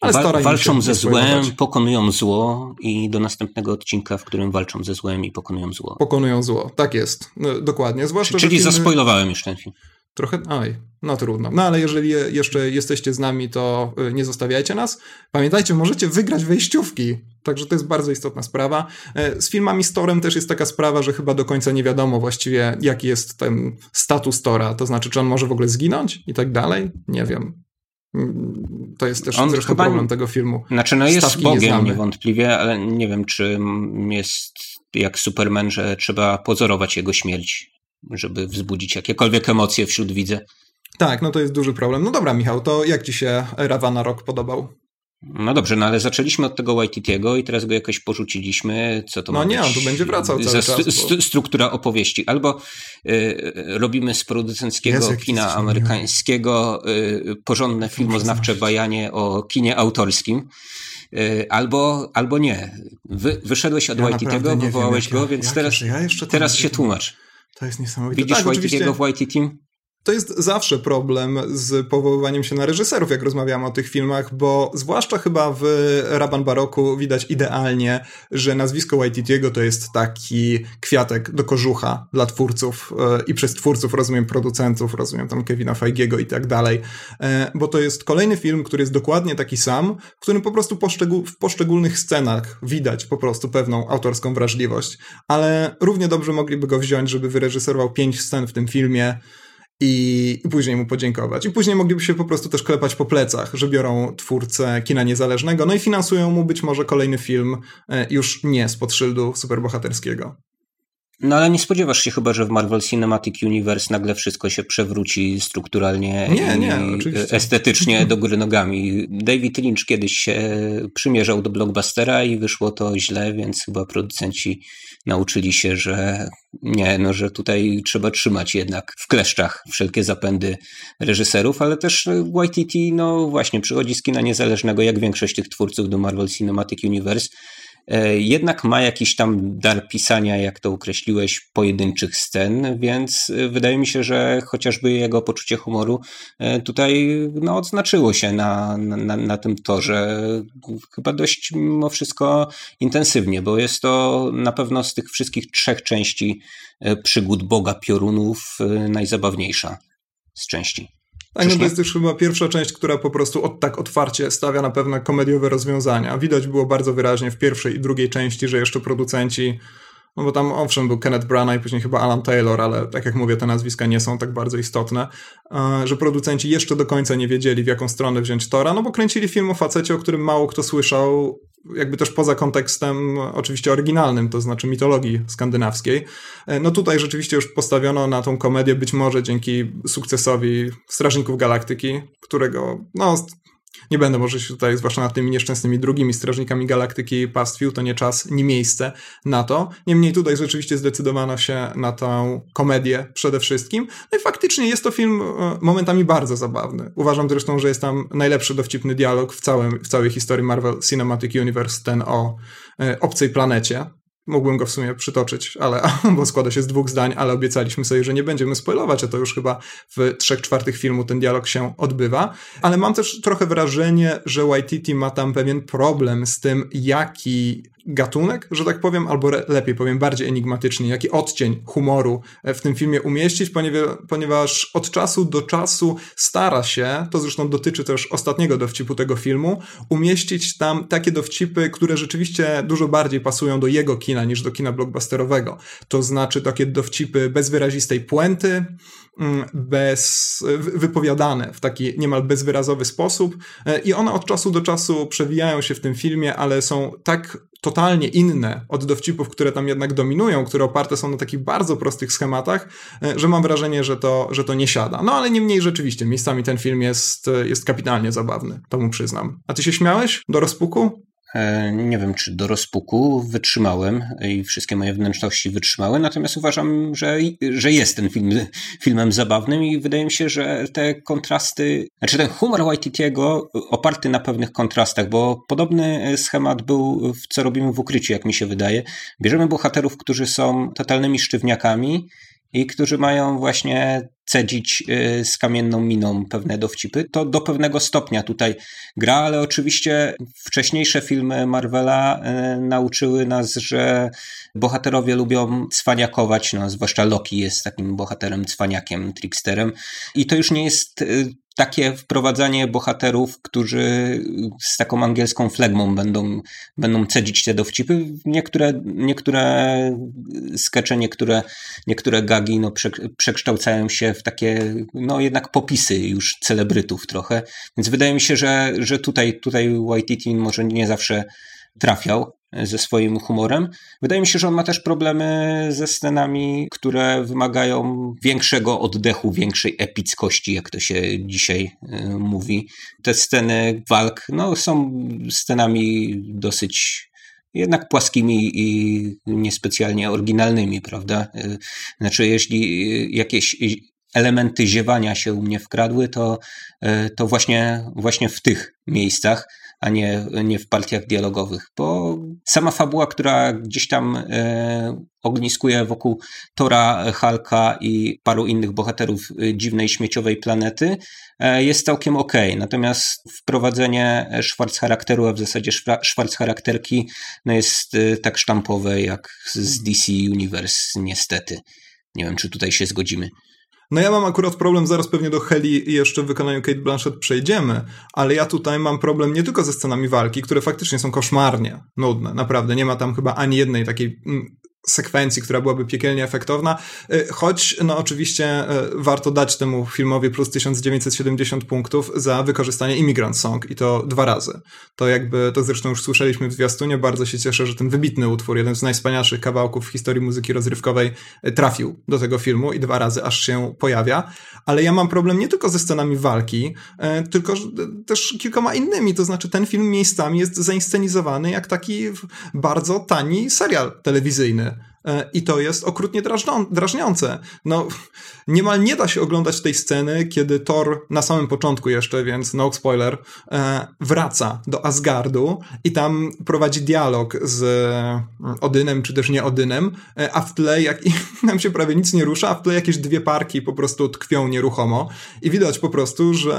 Ale Wal, walczą ze złem, pokonują zło i do następnego odcinka, w którym walczą ze złem i pokonują zło. Pokonują zło, tak jest, no, dokładnie. Zwłaszcza, Czyli filmy... zaspoilowałem już ten film. Trochę, oj, no trudno. No ale jeżeli jeszcze jesteście z nami, to y, nie zostawiajcie nas. Pamiętajcie, możecie wygrać wejściówki. Także to jest bardzo istotna sprawa. E, z filmami Storem też jest taka sprawa, że chyba do końca nie wiadomo właściwie, jaki jest ten status Tora. To znaczy, czy on może w ogóle zginąć i tak dalej. Nie wiem. To jest też On zresztą problem tego filmu. Znaczy, no jest Stawki Bogiem nie niewątpliwie, ale nie wiem, czy jest jak Superman, że trzeba pozorować jego śmierć, żeby wzbudzić jakiekolwiek emocje wśród widza. Tak, no to jest duży problem. No dobra, Michał, to jak ci się Ravana Rock podobał? No dobrze, no ale zaczęliśmy od tego Waititiego i teraz go jakoś porzuciliśmy. Co to no ma nie, on tu będzie wracał cały czas. St struktura opowieści. Albo y, robimy z producenckiego Jezu, kina amerykańskiego y, porządne filmoznawcze bajanie o kinie autorskim. Y, albo, albo nie. Wy, wyszedłeś od ja Waititiego, wywołałeś go, więc teraz, ja teraz się tłumacz. To jest niesamowite. Widzisz tak, Waititiego w Waititi? To jest zawsze problem z powoływaniem się na reżyserów, jak rozmawiamy o tych filmach, bo zwłaszcza chyba w Raban Baroku widać idealnie, że nazwisko Waititiego to jest taki kwiatek do kożucha dla twórców e, i przez twórców rozumiem producentów, rozumiem tam Kevina Feigiego i tak dalej, e, bo to jest kolejny film, który jest dokładnie taki sam, w którym po prostu poszczegól w poszczególnych scenach widać po prostu pewną autorską wrażliwość, ale równie dobrze mogliby go wziąć, żeby wyreżyserował pięć scen w tym filmie, i, i później mu podziękować. I później mogliby się po prostu też klepać po plecach, że biorą twórcę kina niezależnego, no i finansują mu być może kolejny film e, już nie spod szyldu superbohaterskiego. No ale nie spodziewasz się chyba, że w Marvel Cinematic Universe nagle wszystko się przewróci strukturalnie nie, i nie, oczywiście. estetycznie do góry nogami. David Lynch kiedyś się przymierzał do blockbustera i wyszło to źle, więc chyba producenci nauczyli się, że nie, no, że tutaj trzeba trzymać jednak w kleszczach wszelkie zapędy reżyserów, ale też YTT, no właśnie, przychodzi z kina niezależnego, jak większość tych twórców do Marvel Cinematic Universe jednak ma jakiś tam dar pisania, jak to określiłeś, pojedynczych scen, więc e, wydaje mi się, że chociażby jego poczucie humoru e, tutaj no, odznaczyło się na, na, na tym torze chyba dość mimo wszystko intensywnie, bo jest to na pewno z tych wszystkich trzech części przygód Boga Piorunów najzabawniejsza z części. Tak, no to jest już chyba pierwsza część, która po prostu od, tak otwarcie stawia na pewne komediowe rozwiązania. Widać było bardzo wyraźnie w pierwszej i drugiej części, że jeszcze producenci no bo tam owszem był Kenneth Branagh i później chyba Alan Taylor, ale tak jak mówię, te nazwiska nie są tak bardzo istotne, e, że producenci jeszcze do końca nie wiedzieli, w jaką stronę wziąć Tora, no bo kręcili film o facecie, o którym mało kto słyszał, jakby też poza kontekstem oczywiście oryginalnym, to znaczy mitologii skandynawskiej. E, no tutaj rzeczywiście już postawiono na tą komedię być może dzięki sukcesowi Strażników Galaktyki, którego no nie będę może się tutaj, zwłaszcza nad tymi nieszczęsnymi drugimi strażnikami galaktyki pastwił, to nie czas, nie miejsce na to. Niemniej tutaj rzeczywiście zdecydowano się na tą komedię przede wszystkim. No i faktycznie jest to film e, momentami bardzo zabawny. Uważam zresztą, że jest tam najlepszy dowcipny dialog w, całym, w całej historii Marvel Cinematic Universe, ten o e, obcej planecie, Mógłbym go w sumie przytoczyć, ale, [laughs] bo składa się z dwóch zdań, ale obiecaliśmy sobie, że nie będziemy spoilować, a to już chyba w trzech czwartych filmu ten dialog się odbywa. Ale mam też trochę wrażenie, że YTT ma tam pewien problem z tym, jaki gatunek, że tak powiem, albo lepiej powiem, bardziej enigmatycznie, jaki odcień humoru e, w tym filmie umieścić, ponieważ od czasu do czasu stara się, to zresztą dotyczy też ostatniego dowcipu tego filmu, umieścić tam takie dowcipy, które rzeczywiście dużo bardziej pasują do jego kina niż do kina blockbusterowego. To znaczy takie dowcipy bez wyrazistej puenty, mm, bez, wypowiadane w taki niemal bezwyrazowy sposób e, i one od czasu do czasu przewijają się w tym filmie, ale są tak totalnie inne od dowcipów, które tam jednak dominują, które oparte są na takich bardzo prostych schematach, e, że mam wrażenie, że to, że to nie siada. No ale niemniej rzeczywiście, miejscami ten film jest, jest kapitalnie zabawny, to mu przyznam. A ty się śmiałeś do rozpuku? E, nie wiem, czy do rozpuku wytrzymałem i wszystkie moje wnętrzności wytrzymały, natomiast uważam, że, że jest ten film [laughs] filmem zabawnym i wydaje mi się, że te kontrasty, znaczy ten humor Waititiego oparty na pewnych kontrastach, bo podobny schemat był w Co robimy w ukryciu, jak mi się wydaje. Bierzemy bohaterów, którzy są totalnymi sztywniakami, i którzy mają właśnie cedzić y, z kamienną miną pewne dowcipy. To do pewnego stopnia tutaj gra, ale oczywiście wcześniejsze filmy Marvela y, nauczyły nas, że bohaterowie lubią cwaniakować, no, zwłaszcza Loki jest takim bohaterem cwaniakiem, tricksterem i to już nie jest y, takie wprowadzanie bohaterów, którzy z taką angielską flegmą będą, będą cedzić te dowcipy. Niektóre, niektóre skecze, niektóre, niektóre gagi no, przekształcają się w takie no, jednak popisy już celebrytów trochę. Więc wydaje mi się, że, że tutaj, tutaj YTT może nie zawsze trafiał ze swoim humorem. Wydaje mi się, że on ma też problemy ze scenami, które wymagają większego oddechu, większej epickości, jak to się dzisiaj y, mówi. Te sceny walk no, są scenami dosyć jednak płaskimi i niespecjalnie oryginalnymi, prawda? Y, znaczy, jeśli jakieś elementy ziewania się u mnie wkradły, to, y, to właśnie, właśnie w tych miejscach a nie, nie w partiach dialogowych, bo sama fabuła, która gdzieś tam e, ogniskuje wokół Tora, Halka i paru innych bohaterów e, dziwnej śmieciowej planety, e, jest całkiem ok. Natomiast wprowadzenie Schwarz charakteru, a w zasadzie Schwarz charakterki, no jest e, tak sztampowe jak z DC Universe, niestety. Nie wiem, czy tutaj się zgodzimy. No ja mam akurat problem, zaraz pewnie do Heli i jeszcze w wykonaniu Kate Blanchett przejdziemy, ale ja tutaj mam problem nie tylko ze scenami walki, które faktycznie są koszmarnie nudne, naprawdę. Nie ma tam chyba ani jednej takiej mm, sekwencji, która byłaby piekielnie efektowna, y, choć no oczywiście y, warto dać temu filmowi plus 1970 punktów za wykorzystanie Immigrant Song i to dwa razy. To jakby, to zresztą już słyszeliśmy w zwiastunie, bardzo się cieszę, że ten wybitny utwór, jeden z najwspanialszych kawałków w historii muzyki rozrywkowej y, trafił do tego filmu i dwa razy aż się pojawia, ale ja mam problem nie tylko ze scenami walki, tylko też kilkoma innymi, to znaczy ten film miejscami jest zainscenizowany jak taki bardzo tani serial telewizyjny. E, I to jest okrutnie drażniące. No, niemal nie da się oglądać tej sceny, kiedy Thor na samym początku jeszcze, więc no spoiler, e, wraca do Asgardu i tam prowadzi dialog z mm, Odynem, czy też nie Odynem, e, a w tle, jak [laughs] nam się prawie nic nie rusza, a w tle jakieś dwie parki po prostu tkwią nieruchomo i widać po prostu, że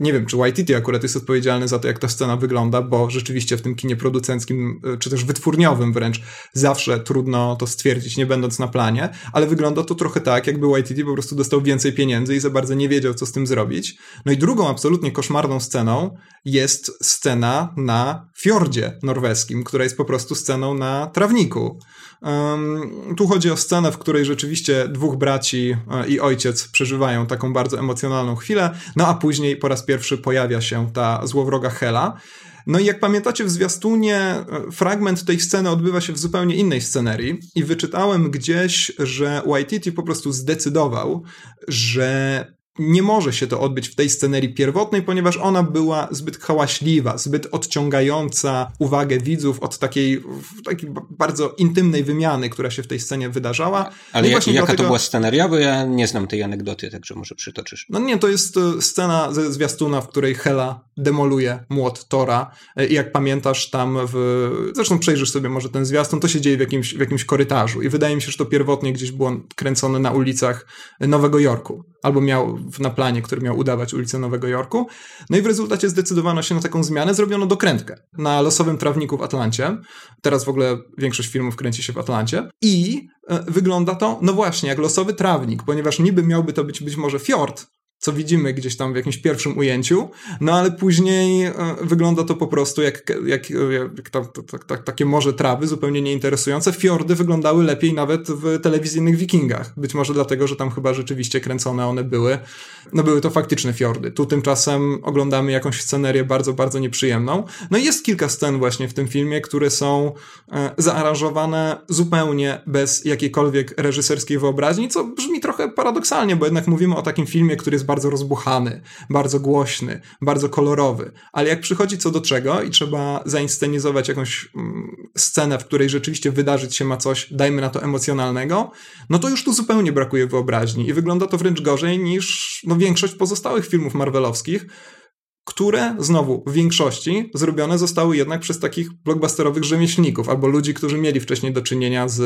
nie wiem, czy Waititi akurat jest odpowiedzialny za to, jak ta scena wygląda, bo rzeczywiście w tym kinie producenckim, czy też wytwórniowym wręcz, zawsze trudno to stwierdzić, nie będąc na planie, ale wygląda to trochę tak, jakby YTT po prostu dostał więcej pieniędzy i za bardzo nie wiedział, co z tym zrobić. No i drugą absolutnie koszmarną sceną jest scena na fiordzie norweskim, która jest po prostu sceną na trawniku. Um, tu chodzi o scenę, w której rzeczywiście dwóch braci e, i ojciec przeżywają taką bardzo emocjonalną chwilę, no a później po raz pierwszy pojawia się ta złowroga Hela. No i jak pamiętacie w zwiastunie, e, fragment tej sceny odbywa się w zupełnie innej scenerii i wyczytałem gdzieś, że Waititi po prostu zdecydował, że nie może się to odbyć w tej scenerii pierwotnej, ponieważ ona była zbyt hałaśliwa, zbyt odciągająca uwagę widzów od takiej, takiej bardzo intymnej wymiany, która się w tej scenie wydarzała. Ale no jak, jaka dlatego... to była sceneria? Bo ja nie znam tej anegdoty, także może przytoczysz. No nie, to jest e, scena ze zwiastuna, w której Hela demoluje młot Tora e, i jak pamiętasz tam w... Zresztą przejrzysz sobie może ten zwiastun, to się dzieje w jakimś, w jakimś korytarzu i wydaje mi się, że to pierwotnie gdzieś było kręcone na ulicach Nowego Jorku. Albo miał na planie, który miał udawać ulicę Nowego Jorku. No i w rezultacie zdecydowano się na taką zmianę, zrobiono dokrętkę na losowym trawniku w Atlancie. Teraz w ogóle większość filmów kręci się w Atlancie. I e, wygląda to, no właśnie, jak losowy trawnik, ponieważ niby miałby to być być może fiord, co widzimy gdzieś tam w jakimś pierwszym ujęciu, no ale później e, wygląda to po prostu jak, jak, jak ta, ta, ta, takie morze trawy, zupełnie nieinteresujące. Fiordy wyglądały lepiej nawet w telewizyjnych wikingach. Być może dlatego, że tam chyba rzeczywiście kręcone one były. No były to faktyczne fiordy. Tu tymczasem oglądamy jakąś scenerię bardzo, bardzo nieprzyjemną. No i jest kilka scen właśnie w tym filmie, które są e, zaaranżowane zupełnie bez jakiejkolwiek reżyserskiej wyobraźni, co brzmi trochę paradoksalnie, bo jednak mówimy o takim filmie, który jest bardzo rozbuchany, bardzo głośny, bardzo kolorowy, ale jak przychodzi co do czego i trzeba zainscenizować jakąś mm, scenę, w której rzeczywiście wydarzyć się ma coś, dajmy na to emocjonalnego, no to już tu zupełnie brakuje wyobraźni i wygląda to wręcz gorzej niż no, większość pozostałych filmów marvelowskich, które znowu w większości zrobione zostały jednak przez takich blockbusterowych rzemieślników albo ludzi, którzy mieli wcześniej do czynienia z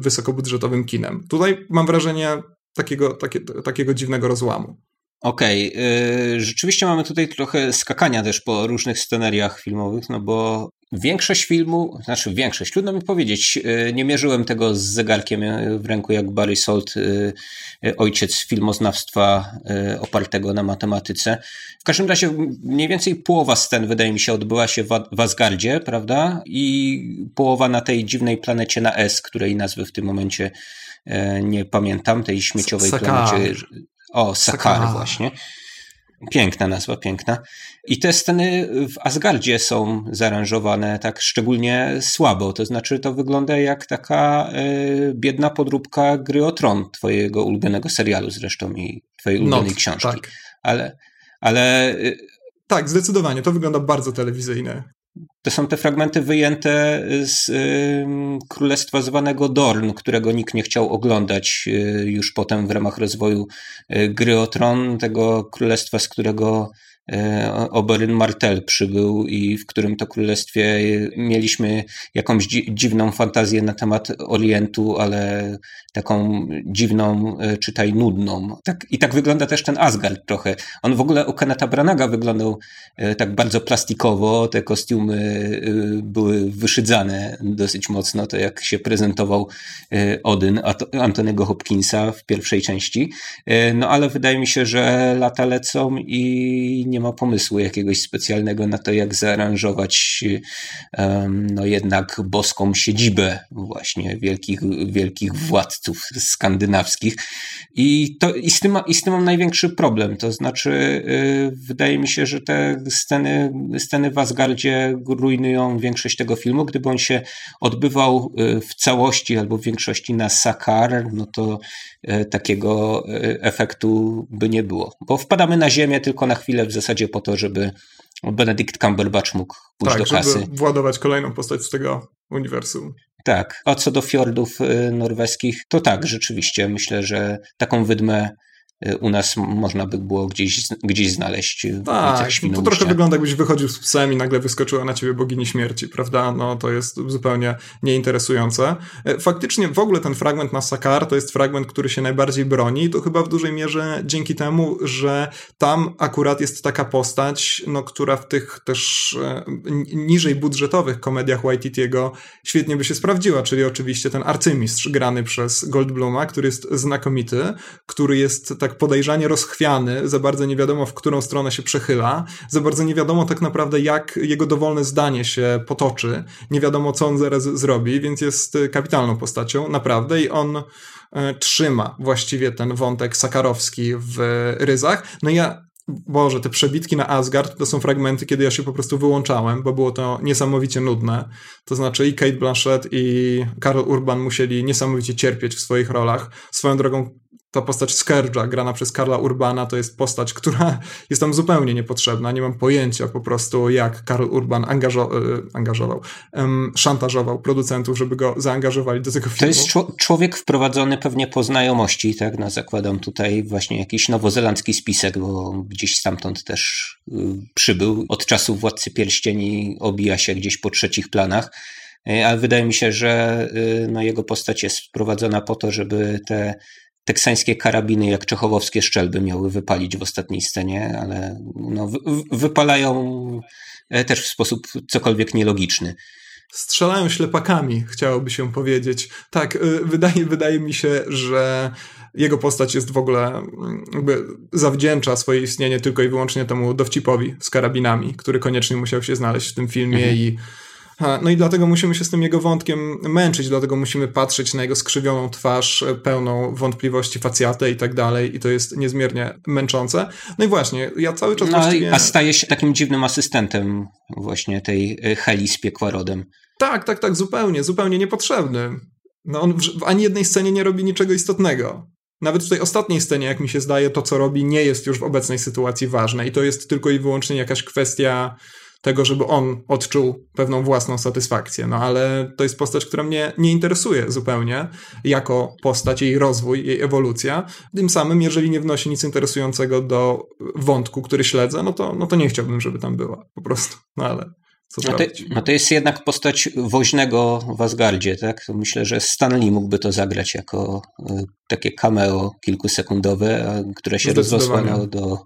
wysokobudżetowym kinem. Tutaj mam wrażenie takiego, takie, takiego dziwnego rozłamu. Okej, okay. rzeczywiście mamy tutaj trochę skakania też po różnych scenariach filmowych, no bo większość filmu, znaczy większość, trudno mi powiedzieć, y, nie mierzyłem tego z zegarkiem y, w ręku jak Barry Salt, y, ojciec filmoznawstwa opartego na matematyce. W każdym razie mniej więcej połowa scen wydaje mi się odbyła się w Asgardzie, prawda? I połowa na tej dziwnej planecie na S, której nazwy w tym momencie nie pamiętam, tej śmieciowej Saka. planecie o, Sakar właśnie. Piękna nazwa, piękna. I te sceny w Asgardzie są zaaranżowane tak szczególnie słabo. To znaczy, to wygląda jak taka y, biedna podróbka gry o tron, twojego ulubionego serialu zresztą i twojej ulubionej Not, książki. Tak. Ale. ale y, tak, zdecydowanie. To wygląda bardzo telewizyjne. To są te fragmenty wyjęte z y, królestwa zwanego Dorn, którego nikt nie chciał oglądać y, już potem w ramach rozwoju y, gry o tron, tego królestwa, z którego Oberyn Martel przybył i w którym to królestwie mieliśmy jakąś dziwną fantazję na temat Orientu, ale taką dziwną, e, czytaj nudną. Tak, I tak wygląda też ten Asgard trochę. On w ogóle u Keneta Branaga wyglądał e, tak bardzo plastikowo, te kostiumy były wyszydzane dosyć mocno, to jak się prezentował Odyn Antony'ego Hopkinsa w pierwszej części. No ale wydaje mi się, że lata lecą i nie ma pomysłu jakiegoś specjalnego na to, jak zaaranżować no jednak boską siedzibę właśnie wielkich, wielkich władców skandynawskich. I, to, i, z tym, i z tym mam największy problem. To znaczy, y, wydaje mi się, że te sceny, sceny w Asgardzie rujnują większość tego filmu. Gdyby on się odbywał y, w całości albo w większości na Sakar, no to y, takiego efektu by nie było. Bo wpadamy na ziemię tylko na chwilę w zasadzie po to, żeby Benedict Cumberbatch mógł pójść tak, do kasy. żeby władować kolejną postać z tego uniwersum. Tak, a co do fiordów y, norweskich, to tak, rzeczywiście myślę, że taką wydmę u nas można by było gdzieś, gdzieś znaleźć tak, to trochę wygląda jakbyś wychodził z psem i nagle wyskoczyła na ciebie bogini śmierci, prawda? No to jest zupełnie nieinteresujące. E, faktycznie w ogóle ten fragment na Sakar to jest fragment, który się najbardziej broni to chyba w dużej mierze dzięki temu, że tam akurat jest taka postać, no, która w tych też e, niżej budżetowych komediach Waititiego świetnie by się sprawdziła, czyli oczywiście ten arcymistrz grany przez Goldbluma, który jest znakomity, który jest tak tak podejrzanie rozchwiany, za bardzo nie wiadomo, w którą stronę się przechyla, za bardzo nie wiadomo tak naprawdę, jak jego dowolne zdanie się potoczy, nie wiadomo, co on zaraz zrobi, więc jest kapitalną postacią, naprawdę, i on e, trzyma właściwie ten wątek sakarowski w ryzach. No i ja Boże, te przebitki na Asgard to są fragmenty, kiedy ja się po prostu wyłączałem, bo było to niesamowicie nudne. To znaczy i Kate Blanchett i Karl Urban musieli niesamowicie cierpieć w swoich rolach. Swoją drogą ta postać Scourge'a, grana przez Karla Urbana, to jest postać, która [laughs] jest tam zupełnie niepotrzebna. Nie mam pojęcia po prostu, jak Karl Urban angażo e, angażował, um, szantażował producentów, żeby go zaangażowali do tego filmu. To jest człowiek wprowadzony pewnie po znajomości, tak? No, zakładam tutaj właśnie jakiś nowozelandzki spisek, bo gdzieś stamtąd też y, przybył. Od czasu Władcy Pierścieni obija się gdzieś po trzecich planach ale wydaje mi się, że y, no, jego postać jest wprowadzona po to, żeby te teksańskie karabiny jak czechowowskie szczelby miały wypalić w ostatniej scenie, ale no, wypalają e, też w sposób cokolwiek nielogiczny. Strzelają ślepakami, chciałoby się powiedzieć. Tak, y, wydaje, wydaje mi się, że jego postać jest w ogóle, mm, jakby zawdzięcza swoje istnienie tylko i wyłącznie temu dowcipowi z karabinami, który koniecznie musiał się znaleźć w tym filmie mhm. i no i dlatego musimy się z tym jego wątkiem męczyć, dlatego musimy patrzeć na jego skrzywioną twarz, e, pełną wątpliwości facjate i tak dalej i to jest niezmiernie męczące. No i właśnie, ja cały czas no, właściwie... A staje się takim dziwnym asystentem właśnie tej e, Heli z piekłarodem. Tak, tak, tak, zupełnie, zupełnie niepotrzebny. No on w ani jednej scenie nie robi niczego istotnego. Nawet w tej ostatniej scenie, jak mi się zdaje, to co robi nie jest już w obecnej sytuacji ważne i to jest tylko i wyłącznie jakaś kwestia tego, żeby on odczuł pewną własną satysfakcję. No ale to jest postać, która mnie nie interesuje zupełnie jako postać, jej rozwój, jej ewolucja. Tym samym, jeżeli nie wnosi nic interesującego do wątku, który śledzę, no to, no to nie chciałbym, żeby tam była po prostu. No ale to, no to, jest jednak postać woźnego w Asgardzie, tak? myślę, że Stanley mógłby to zagrać jako y, takie cameo kilkusekundowe, które się rozrosło do,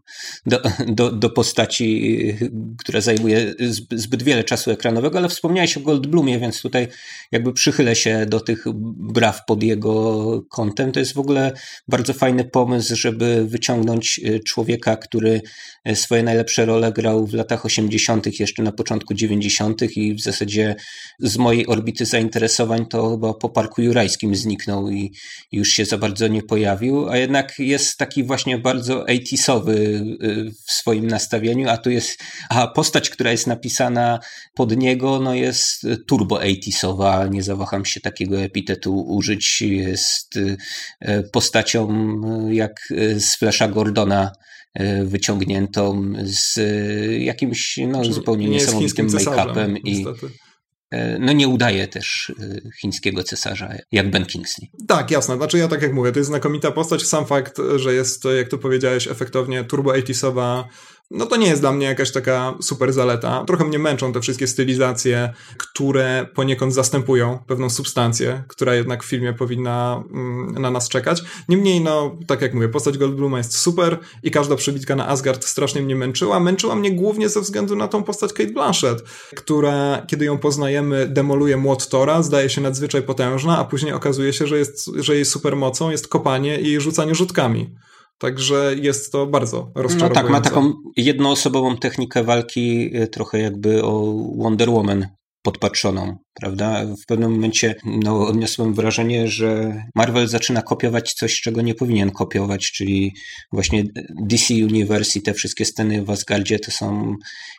do, do, do postaci, która zajmuje zbyt wiele czasu ekranowego, ale wspomniałeś o Goldblumie, więc tutaj jakby przychylę się do tych braw pod jego kątem. To jest w ogóle bardzo fajny pomysł, żeby wyciągnąć y, człowieka, który y, swoje najlepsze role grał w latach 80., jeszcze na początku 90. i w zasadzie z mojej orbity zainteresowań to chyba po Parku Jurajskim zniknął i już się za bardzo bardzo nie pojawił, a jednak jest taki właśnie bardzo 80 y, w swoim nastawieniu, a tu jest, a postać, która jest napisana pod niego, no jest turbo 80 nie zawaham się takiego epitetu użyć, jest y, postacią y, jak z Flasha Gordona wyciągniętą z jakimś no, zupełnie niesamowitym make-upem i niestety. E, no nie udaje też e, chińskiego cesarza, jak Ben Kingsley. Tak, jasne. Znaczy ja tak jak mówię, to jest znakomita postać. Sam fakt, że jest, jak tu powiedziałeś, efektownie turbo 80 no to nie jest dla mnie jakaś taka super zaleta. Trochę mnie męczą te wszystkie stylizacje, które poniekąd zastępują pewną substancję, która jednak w filmie powinna mm, na nas czekać. Niemniej, no, tak jak mówię, postać Goldbluma jest super i każda przebitka na Asgard strasznie mnie męczyła. Męczyła mnie głównie ze względu na tą postać Kate Blanchett, która, kiedy ją poznajemy, demoluje młot Tora, zdaje się nadzwyczaj potężna, a później okazuje się, że, jest, że jej supermocą jest kopanie i rzucanie rzutkami. Także jest to bardzo rozczarowujące. No tak, ma taką jednoosobową technikę walki, y, trochę jakby o Wonder Woman podpatrzoną, prawda? W pewnym momencie no, odniosłem wrażenie, że Marvel zaczyna kopiować coś, czego nie powinien kopiować, czyli właśnie DC Universe i te wszystkie sceny w Asgardzie to są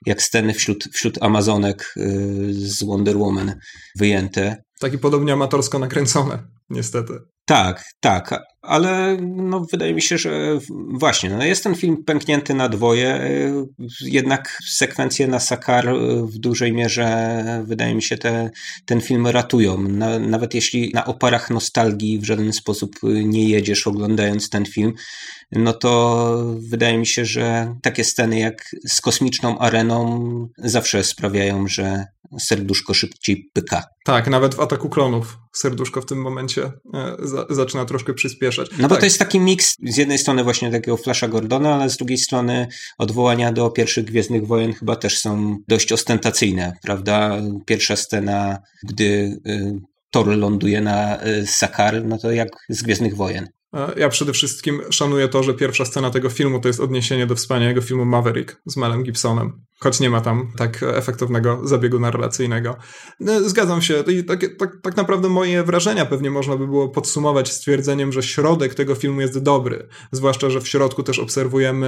jak sceny wśród, wśród Amazonek y, z Wonder Woman wyjęte. Taki podobnie amatorsko nakręcone, niestety. Tak, tak, ale no, wydaje mi się, że właśnie, no, jest ten film pęknięty na dwoje, jednak sekwencje na Sakar w dużej mierze, wydaje mi się, te, ten film ratują. Na, nawet jeśli na oparach nostalgii w żaden sposób nie jedziesz oglądając ten film, no to wydaje mi się, że takie sceny jak z kosmiczną areną zawsze sprawiają, że serduszko szybciej pyka. Tak, nawet w Ataku Klonów serduszko w tym momencie e, za, zaczyna troszkę przyspieszać. No bo tak. to jest taki miks z jednej strony właśnie takiego Flasha Gordona, ale z drugiej strony odwołania do pierwszych Gwiezdnych Wojen chyba też są dość ostentacyjne, prawda? Pierwsza scena, gdy y, Thor ląduje na y, Sakar, no to jak z Gwiezdnych Wojen. Ja przede wszystkim szanuję to, że pierwsza scena tego filmu to jest odniesienie do wspaniałego filmu Maverick z Melem Gibsonem choć nie ma tam tak efektownego zabiegu narracyjnego. No, zgadzam się. I tak, tak, tak naprawdę moje wrażenia pewnie można by było podsumować stwierdzeniem, że środek tego filmu jest dobry. Zwłaszcza, że w środku też obserwujemy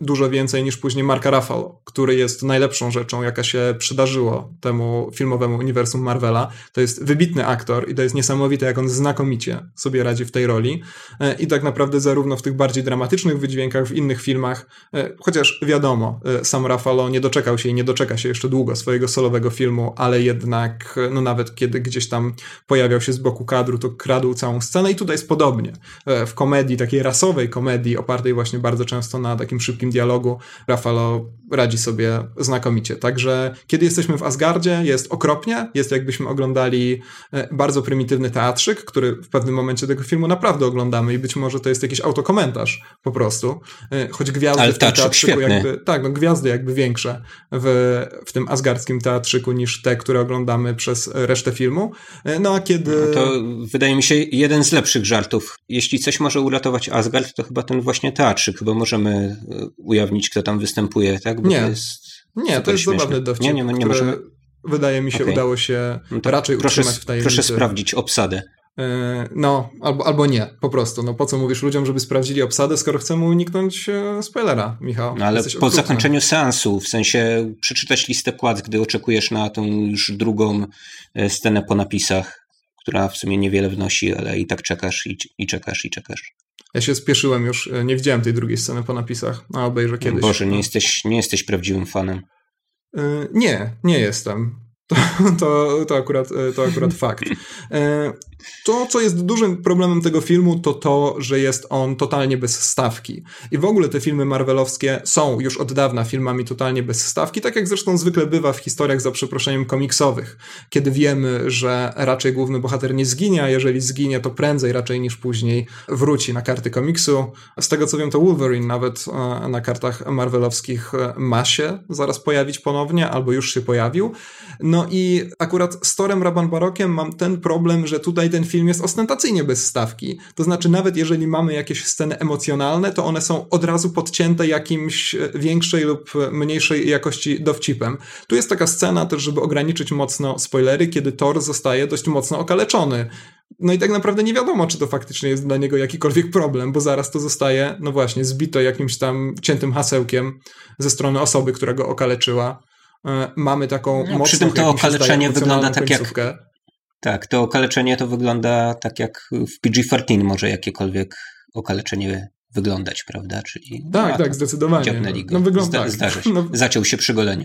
dużo więcej niż później Marka Ruffalo, który jest najlepszą rzeczą, jaka się przydarzyło temu filmowemu uniwersum Marvela. To jest wybitny aktor i to jest niesamowite, jak on znakomicie sobie radzi w tej roli. E, I tak naprawdę zarówno w tych bardziej dramatycznych wydźwiękach, w innych filmach, e, chociaż wiadomo, e, sam Ruffalo nie do doczekał się i nie doczeka się jeszcze długo swojego solowego filmu, ale jednak, no nawet kiedy gdzieś tam pojawiał się z boku kadru, to kradł całą scenę i tutaj jest podobnie. E, w komedii, takiej rasowej komedii, opartej właśnie bardzo często na takim szybkim dialogu, Rafalo radzi sobie znakomicie. Także kiedy jesteśmy w Asgardzie, jest okropnie, jest jakbyśmy oglądali e, bardzo prymitywny teatrzyk, który w pewnym momencie tego filmu naprawdę oglądamy i być może to jest jakiś autokomentarz po prostu, e, choć gwiazdy Ale w tym teatrzyku świetny. jakby, tak, no gwiazdy jakby większe w, w tym asgardzkim teatrzyku niż te, które oglądamy przez resztę filmu. No a kiedy... No to wydaje mi się jeden z lepszych żartów. Jeśli coś może uratować Asgard, to chyba ten właśnie teatrzyk. Chyba możemy e, ujawnić, kto tam występuje, tak? Bo nie, to jest nie, to jest śmieszne. zabawny dowcip, nie, nie, nie możemy... wydaje mi się okay. udało się no raczej proszę, utrzymać w tajemnicy. Proszę sprawdzić obsadę. E, no, albo, albo nie, po prostu. No po co mówisz ludziom, żeby sprawdzili obsadę, skoro chcemy uniknąć e, spoilera, Michał? No ale po okrutny. zakończeniu seansu, w sensie przeczytać listę płac, gdy oczekujesz na tą już drugą e, scenę po napisach, która w sumie niewiele wnosi, ale i tak czekasz i, i czekasz i czekasz. Ja się spieszyłem już, nie widziałem tej drugiej sceny po napisach, a obejrzę kiedyś. Boże, nie jesteś, nie jesteś prawdziwym fanem. Nie, nie jestem. [laughs] To, to, to, akurat, to akurat fakt. To, co jest dużym problemem tego filmu, to to, że jest on totalnie bez stawki. I w ogóle te filmy marvelowskie są już od dawna filmami totalnie bez stawki, tak jak zresztą zwykle bywa w historiach za przeproszeniem komiksowych, kiedy wiemy, że raczej główny bohater nie zginie, a jeżeli zginie, to prędzej raczej niż później wróci na karty komiksu. Z tego co wiem, to Wolverine nawet e, na kartach marvelowskich e, ma się zaraz pojawić ponownie, albo już się pojawił. No i akurat z Torem Raban Barokiem mam ten problem, że tutaj ten film jest ostentacyjnie bez stawki. To znaczy, nawet jeżeli mamy jakieś sceny emocjonalne, to one są od razu podcięte jakimś e, większej lub mniejszej jakości dowcipem. Tu jest taka scena też, żeby ograniczyć mocno spoilery, kiedy Thor zostaje dość mocno okaleczony. No i tak naprawdę nie wiadomo, czy to faktycznie jest dla niego jakikolwiek problem, bo zaraz to zostaje, no właśnie, zbito jakimś tam ciętym hasełkiem ze strony osoby, która go okaleczyła. E, mamy taką no, mocną, Przy tym to okaleczenie wygląda tak końcówkę. jak tak, to okaleczenie to wygląda tak jak w PG-13 może jakiekolwiek okaleczenie wyglądać, prawda? Czyli tak, no, tak, zdecydowanie. No, no wygląda Zda, tak. Zdarzy się. [laughs] No, Zaciął się przy goleniu.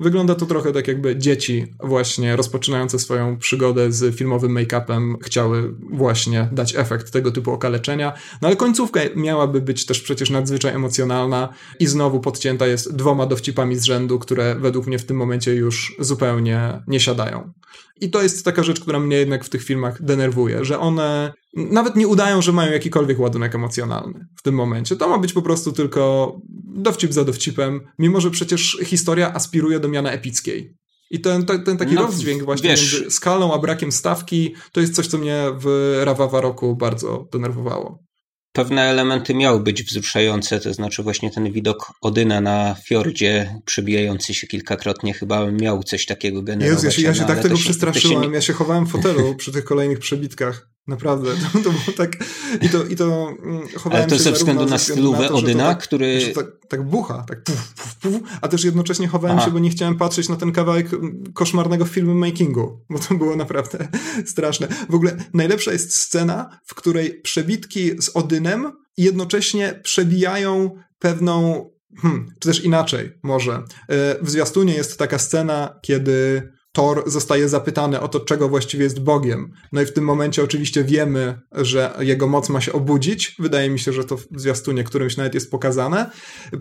Wygląda to trochę tak, jakby dzieci, właśnie rozpoczynające swoją przygodę z filmowym make-upem, chciały właśnie dać efekt tego typu okaleczenia. No ale końcówka miałaby być też przecież nadzwyczaj emocjonalna i znowu podcięta jest dwoma dowcipami z rzędu, które według mnie w tym momencie już zupełnie nie siadają. I to jest taka rzecz, która mnie jednak w tych filmach denerwuje, że one nawet nie udają, że mają jakikolwiek ładunek emocjonalny w tym momencie. To ma być po prostu tylko dowcip za dowcipem, mimo że przecież historia aspiruje do miana epickiej. I ten, ten, ten taki no, rozdźwięk właśnie wiesz, między skalą a brakiem stawki to jest coś, co mnie w Rawawa roku bardzo denerwowało. Pewne elementy miały być wzruszające, to znaczy właśnie ten widok Odyna na fiordzie przebijający się kilkakrotnie chyba miał coś takiego generować. Jezu, ja się, ja się no, tak tego się- się przestraszyłem, nie- ja się chowałem w fotelu [laughs] przy tych kolejnych przebitkach. Naprawdę, [laughs] to, to było tak... I to, i to mm, chowałem Ale to się ze względu na to Odyna, tak, który... tak, tak bucha, tak puf, puf, puf, a też jednocześnie chowałem Aha. się, bo nie chciałem patrzeć na ten kawałek mm, koszmarnego filmmakingu, bo to było naprawdę [laughs] straszne. W ogóle najlepsza jest scena, w której przebitki z Odynem jednocześnie przebijają pewną, hmm, czy też inaczej może. E, W zwiastunie jest taka scena, kiedy Thor zostaje zapytany o to, czego właściwie jest Bogiem. No i w tym momencie oczywiście wiemy, że jego moc ma się obudzić. Wydaje mi się, że to w zwiastunie którymś nawet jest pokazane.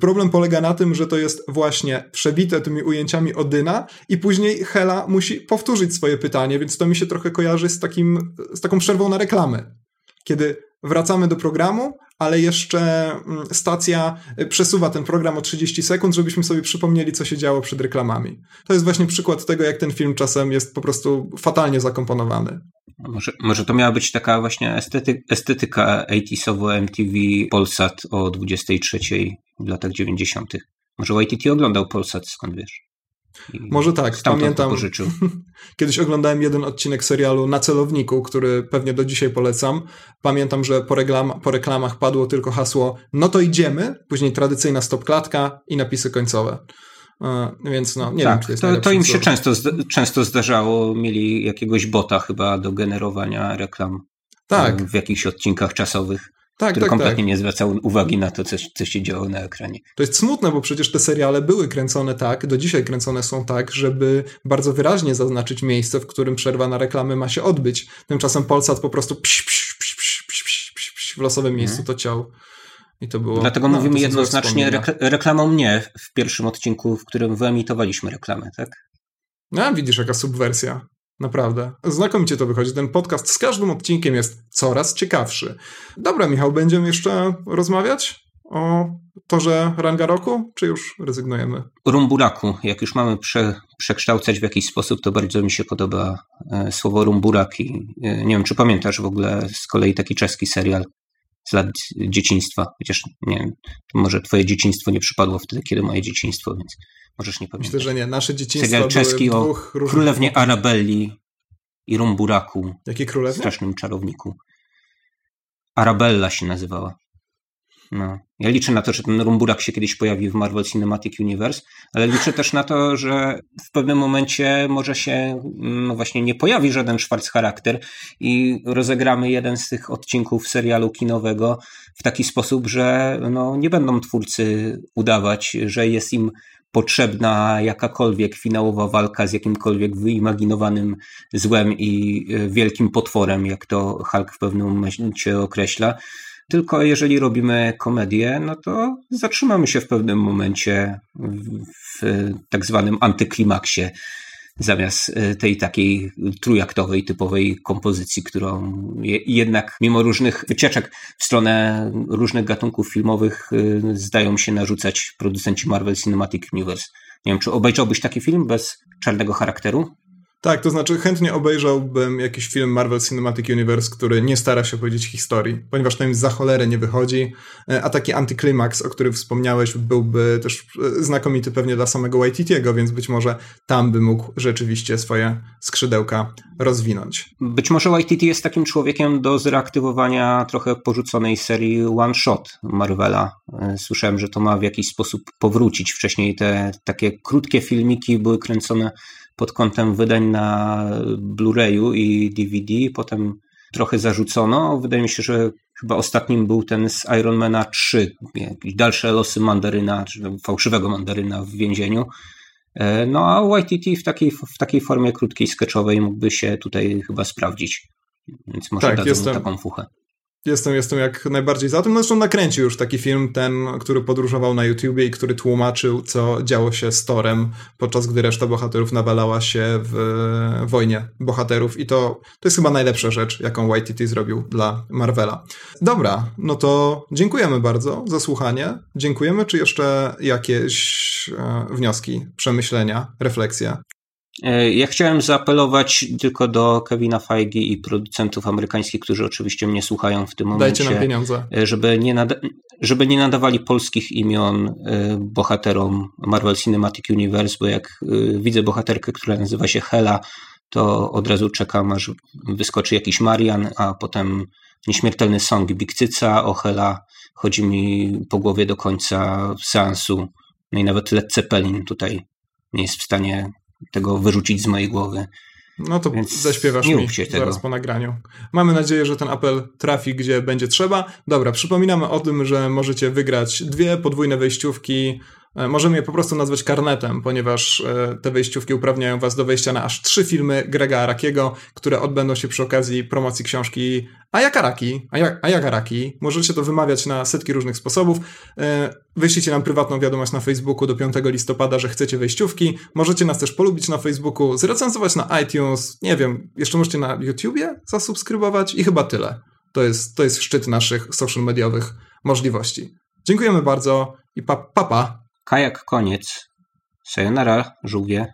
Problem polega na tym, że to jest właśnie przebite tymi ujęciami Odyna i później Hela musi powtórzyć swoje pytanie, więc to mi się trochę kojarzy z, takim, z taką przerwą na reklamy. Kiedy wracamy do programu, ale jeszcze mm, stacja y, przesuwa ten program o 30 sekund, żebyśmy sobie przypomnieli, co się działo przed reklamami. To jest właśnie przykład tego, jak ten film czasem jest po prostu fatalnie zakomponowany. Może, może to miała być taka właśnie estety, estetyka 80sowo MTV Polsat o 23 w latach 90. Może YTT oglądał Polsat, skąd wiesz? Może tak, pamiętam. [laughs] Kiedyś oglądałem jeden odcinek serialu Na celowniku, który pewnie do dzisiaj polecam. Pamiętam, że po, po reklamach padło tylko hasło no to idziemy, później tradycyjna stopklatka i napisy końcowe. E, Więc no, nie wiem, tak, czy to jest to, to im się często, często zdarzało. Mieli jakiegoś bota chyba do generowania reklam Tak, e, w jakichś odcinkach czasowych, tak, który tak, kompletnie tak. nie zwracał uwagi na to, co, co się działo na ekranie. To jest smutne, bo przecież te seriale były kręcone tak, do dzisiaj kręcone są tak, żeby bardzo wyraźnie zaznaczyć miejsce, w którym przerwa na reklamy ma się odbyć. Tymczasem Polsat po prostu psz, psz, psz, psz, psz, psz, psz, psz w losowym hmm. miejscu to ciał. I to było, Dlatego no, mówimy jednoznacznie reklamą nie w pierwszym odcinku, w którym wyemitowaliśmy reklamę, tak? No, widzisz, jaka subwersja. Naprawdę. Znakomicie to wychodzi. Ten podcast z każdym odcinkiem jest coraz ciekawszy. Dobra, Michał, będziemy jeszcze rozmawiać o torze Rangaroku, czy już rezygnujemy? Rumburaku, jak już mamy prze, przekształcać w jakiś sposób, to bardzo mi się podoba e, słowo rumburak i e, nie wiem, czy pamiętasz w ogóle z kolei taki czeski serial z lat dzieciństwa, chociaż nie może twoje dzieciństwo nie przypadło wtedy, kiedy moje dzieciństwo, więc możesz nie pamiętać. Myślę, że nie. Nasze dzieciństwo Serial czeski o różnych... Królewnie Arabelli i Rumburaku, Jakie królewnie? strasznym czarowniku. Arabella się nazywała. No. Ja liczę na to, że ten rumburak się kiedyś pojawi w Marvel Cinematic Universe, ale liczę też na to, że w pewnym momencie może się no właśnie nie pojawi żaden Schwarz charakter i rozegramy jeden z tych odcinków serialu kinowego w taki sposób, że no, nie będą twórcy udawać, że jest im potrzebna jakakolwiek finałowa walka z jakimkolwiek wyimaginowanym złem i e, wielkim potworem, jak to Hulk w pewnym momencie określa. Tylko jeżeli robimy komedię, no to zatrzymamy się w pewnym momencie w, tak zwanym antyklimaksie, zamiast e, tej takiej trójaktowej, typowej kompozycji, którą je, jednak mimo różnych wycieczek w stronę różnych gatunków filmowych e, zdają się narzucać producenci Marvel Cinematic Universe. Nie wiem, czy obejrzałbyś taki film bez czarnego charakteru? Tak, to znaczy chętnie obejrzałbym jakiś film Marvel Cinematic Universe, który nie stara się opowiedzieć historii, ponieważ to im za cholerę nie wychodzi, E, a taki antyklimaks, o którym wspomniałeś, byłby też e, znakomity pewnie dla samego Waititiego, więc być może tam by mógł rzeczywiście swoje skrzydełka rozwinąć. Być może YTT jest takim człowiekiem do zreaktywowania trochę porzuconej serii One Shot Marvela. E, Słyszałem, że to ma w jakiś sposób powrócić. Wcześniej te takie krótkie filmiki były kręcone pod kątem wydań na Blu-rayu i DVD, potem trochę zarzucono. Wydaje mi się, że chyba ostatnim był ten z Ironmana 3, jakieś dalsze losy mandaryna, czy fałszywego mandaryna w więzieniu. E, No a YTT w takiej, w takiej formie krótkiej, sketchowej mógłby się tutaj chyba sprawdzić. Więc może Tak, dadzą jestem- taką fuchę. Jestem, jestem jak najbardziej za tym. Zresztą nakręcił już taki film, ten, który podróżował na YouTubie i który tłumaczył, co działo się z Torem, podczas gdy reszta bohaterów nawalała się w wojnie bohaterów. I to, to jest chyba najlepsza rzecz, jaką YTT zrobił dla Marvela. Dobra, no to dziękujemy bardzo za słuchanie. Dziękujemy. Czy jeszcze jakieś e, wnioski, przemyślenia, refleksje? E, ja chciałem zaapelować tylko do Kevina Feige i producentów amerykańskich, którzy oczywiście mnie słuchają w tym momencie. Dajcie nam pieniądze. E, żeby nie, nada żeby nie nadawali polskich imion e, bohaterom Marvel Cinematic Universe, bo jak widzę bohaterkę, która nazywa się Hela, to od razu czekam, aż wyskoczy jakiś Marian, a potem nieśmiertelny song Big Cyca o Hela chodzi mi po głowie do końca seansu. No i nawet Led Zeppelin tutaj nie jest w stanie tego wyrzucić z mojej głowy. No to Więc zaśpiewasz mi zaraz po nagraniu. Mamy nadzieję, że ten apel trafi gdzie będzie trzeba. Dobra, przypominamy o tym, że możecie wygrać dwie podwójne wejściówki możemy je po prostu nazwać karnetem, ponieważ e, te wejściówki uprawniają was do wejścia na aż trzy filmy Grega Arakiego, które odbędą się przy okazji promocji książki Ayakaraki. Ayakaraki. Możecie to wymawiać na setki różnych sposobów. E, wyślijcie nam prywatną wiadomość na Facebooku do 5 listopada, że chcecie wejściówki. Możecie nas też polubić na Facebooku, zrecenzować na iTunes, nie wiem, jeszcze możecie na YouTubie zasubskrybować i chyba tyle. To jest, to jest szczyt naszych social mediowych możliwości. Dziękujemy bardzo i pa, pa, pa. Kajak koniec. Sayonara, żółwie.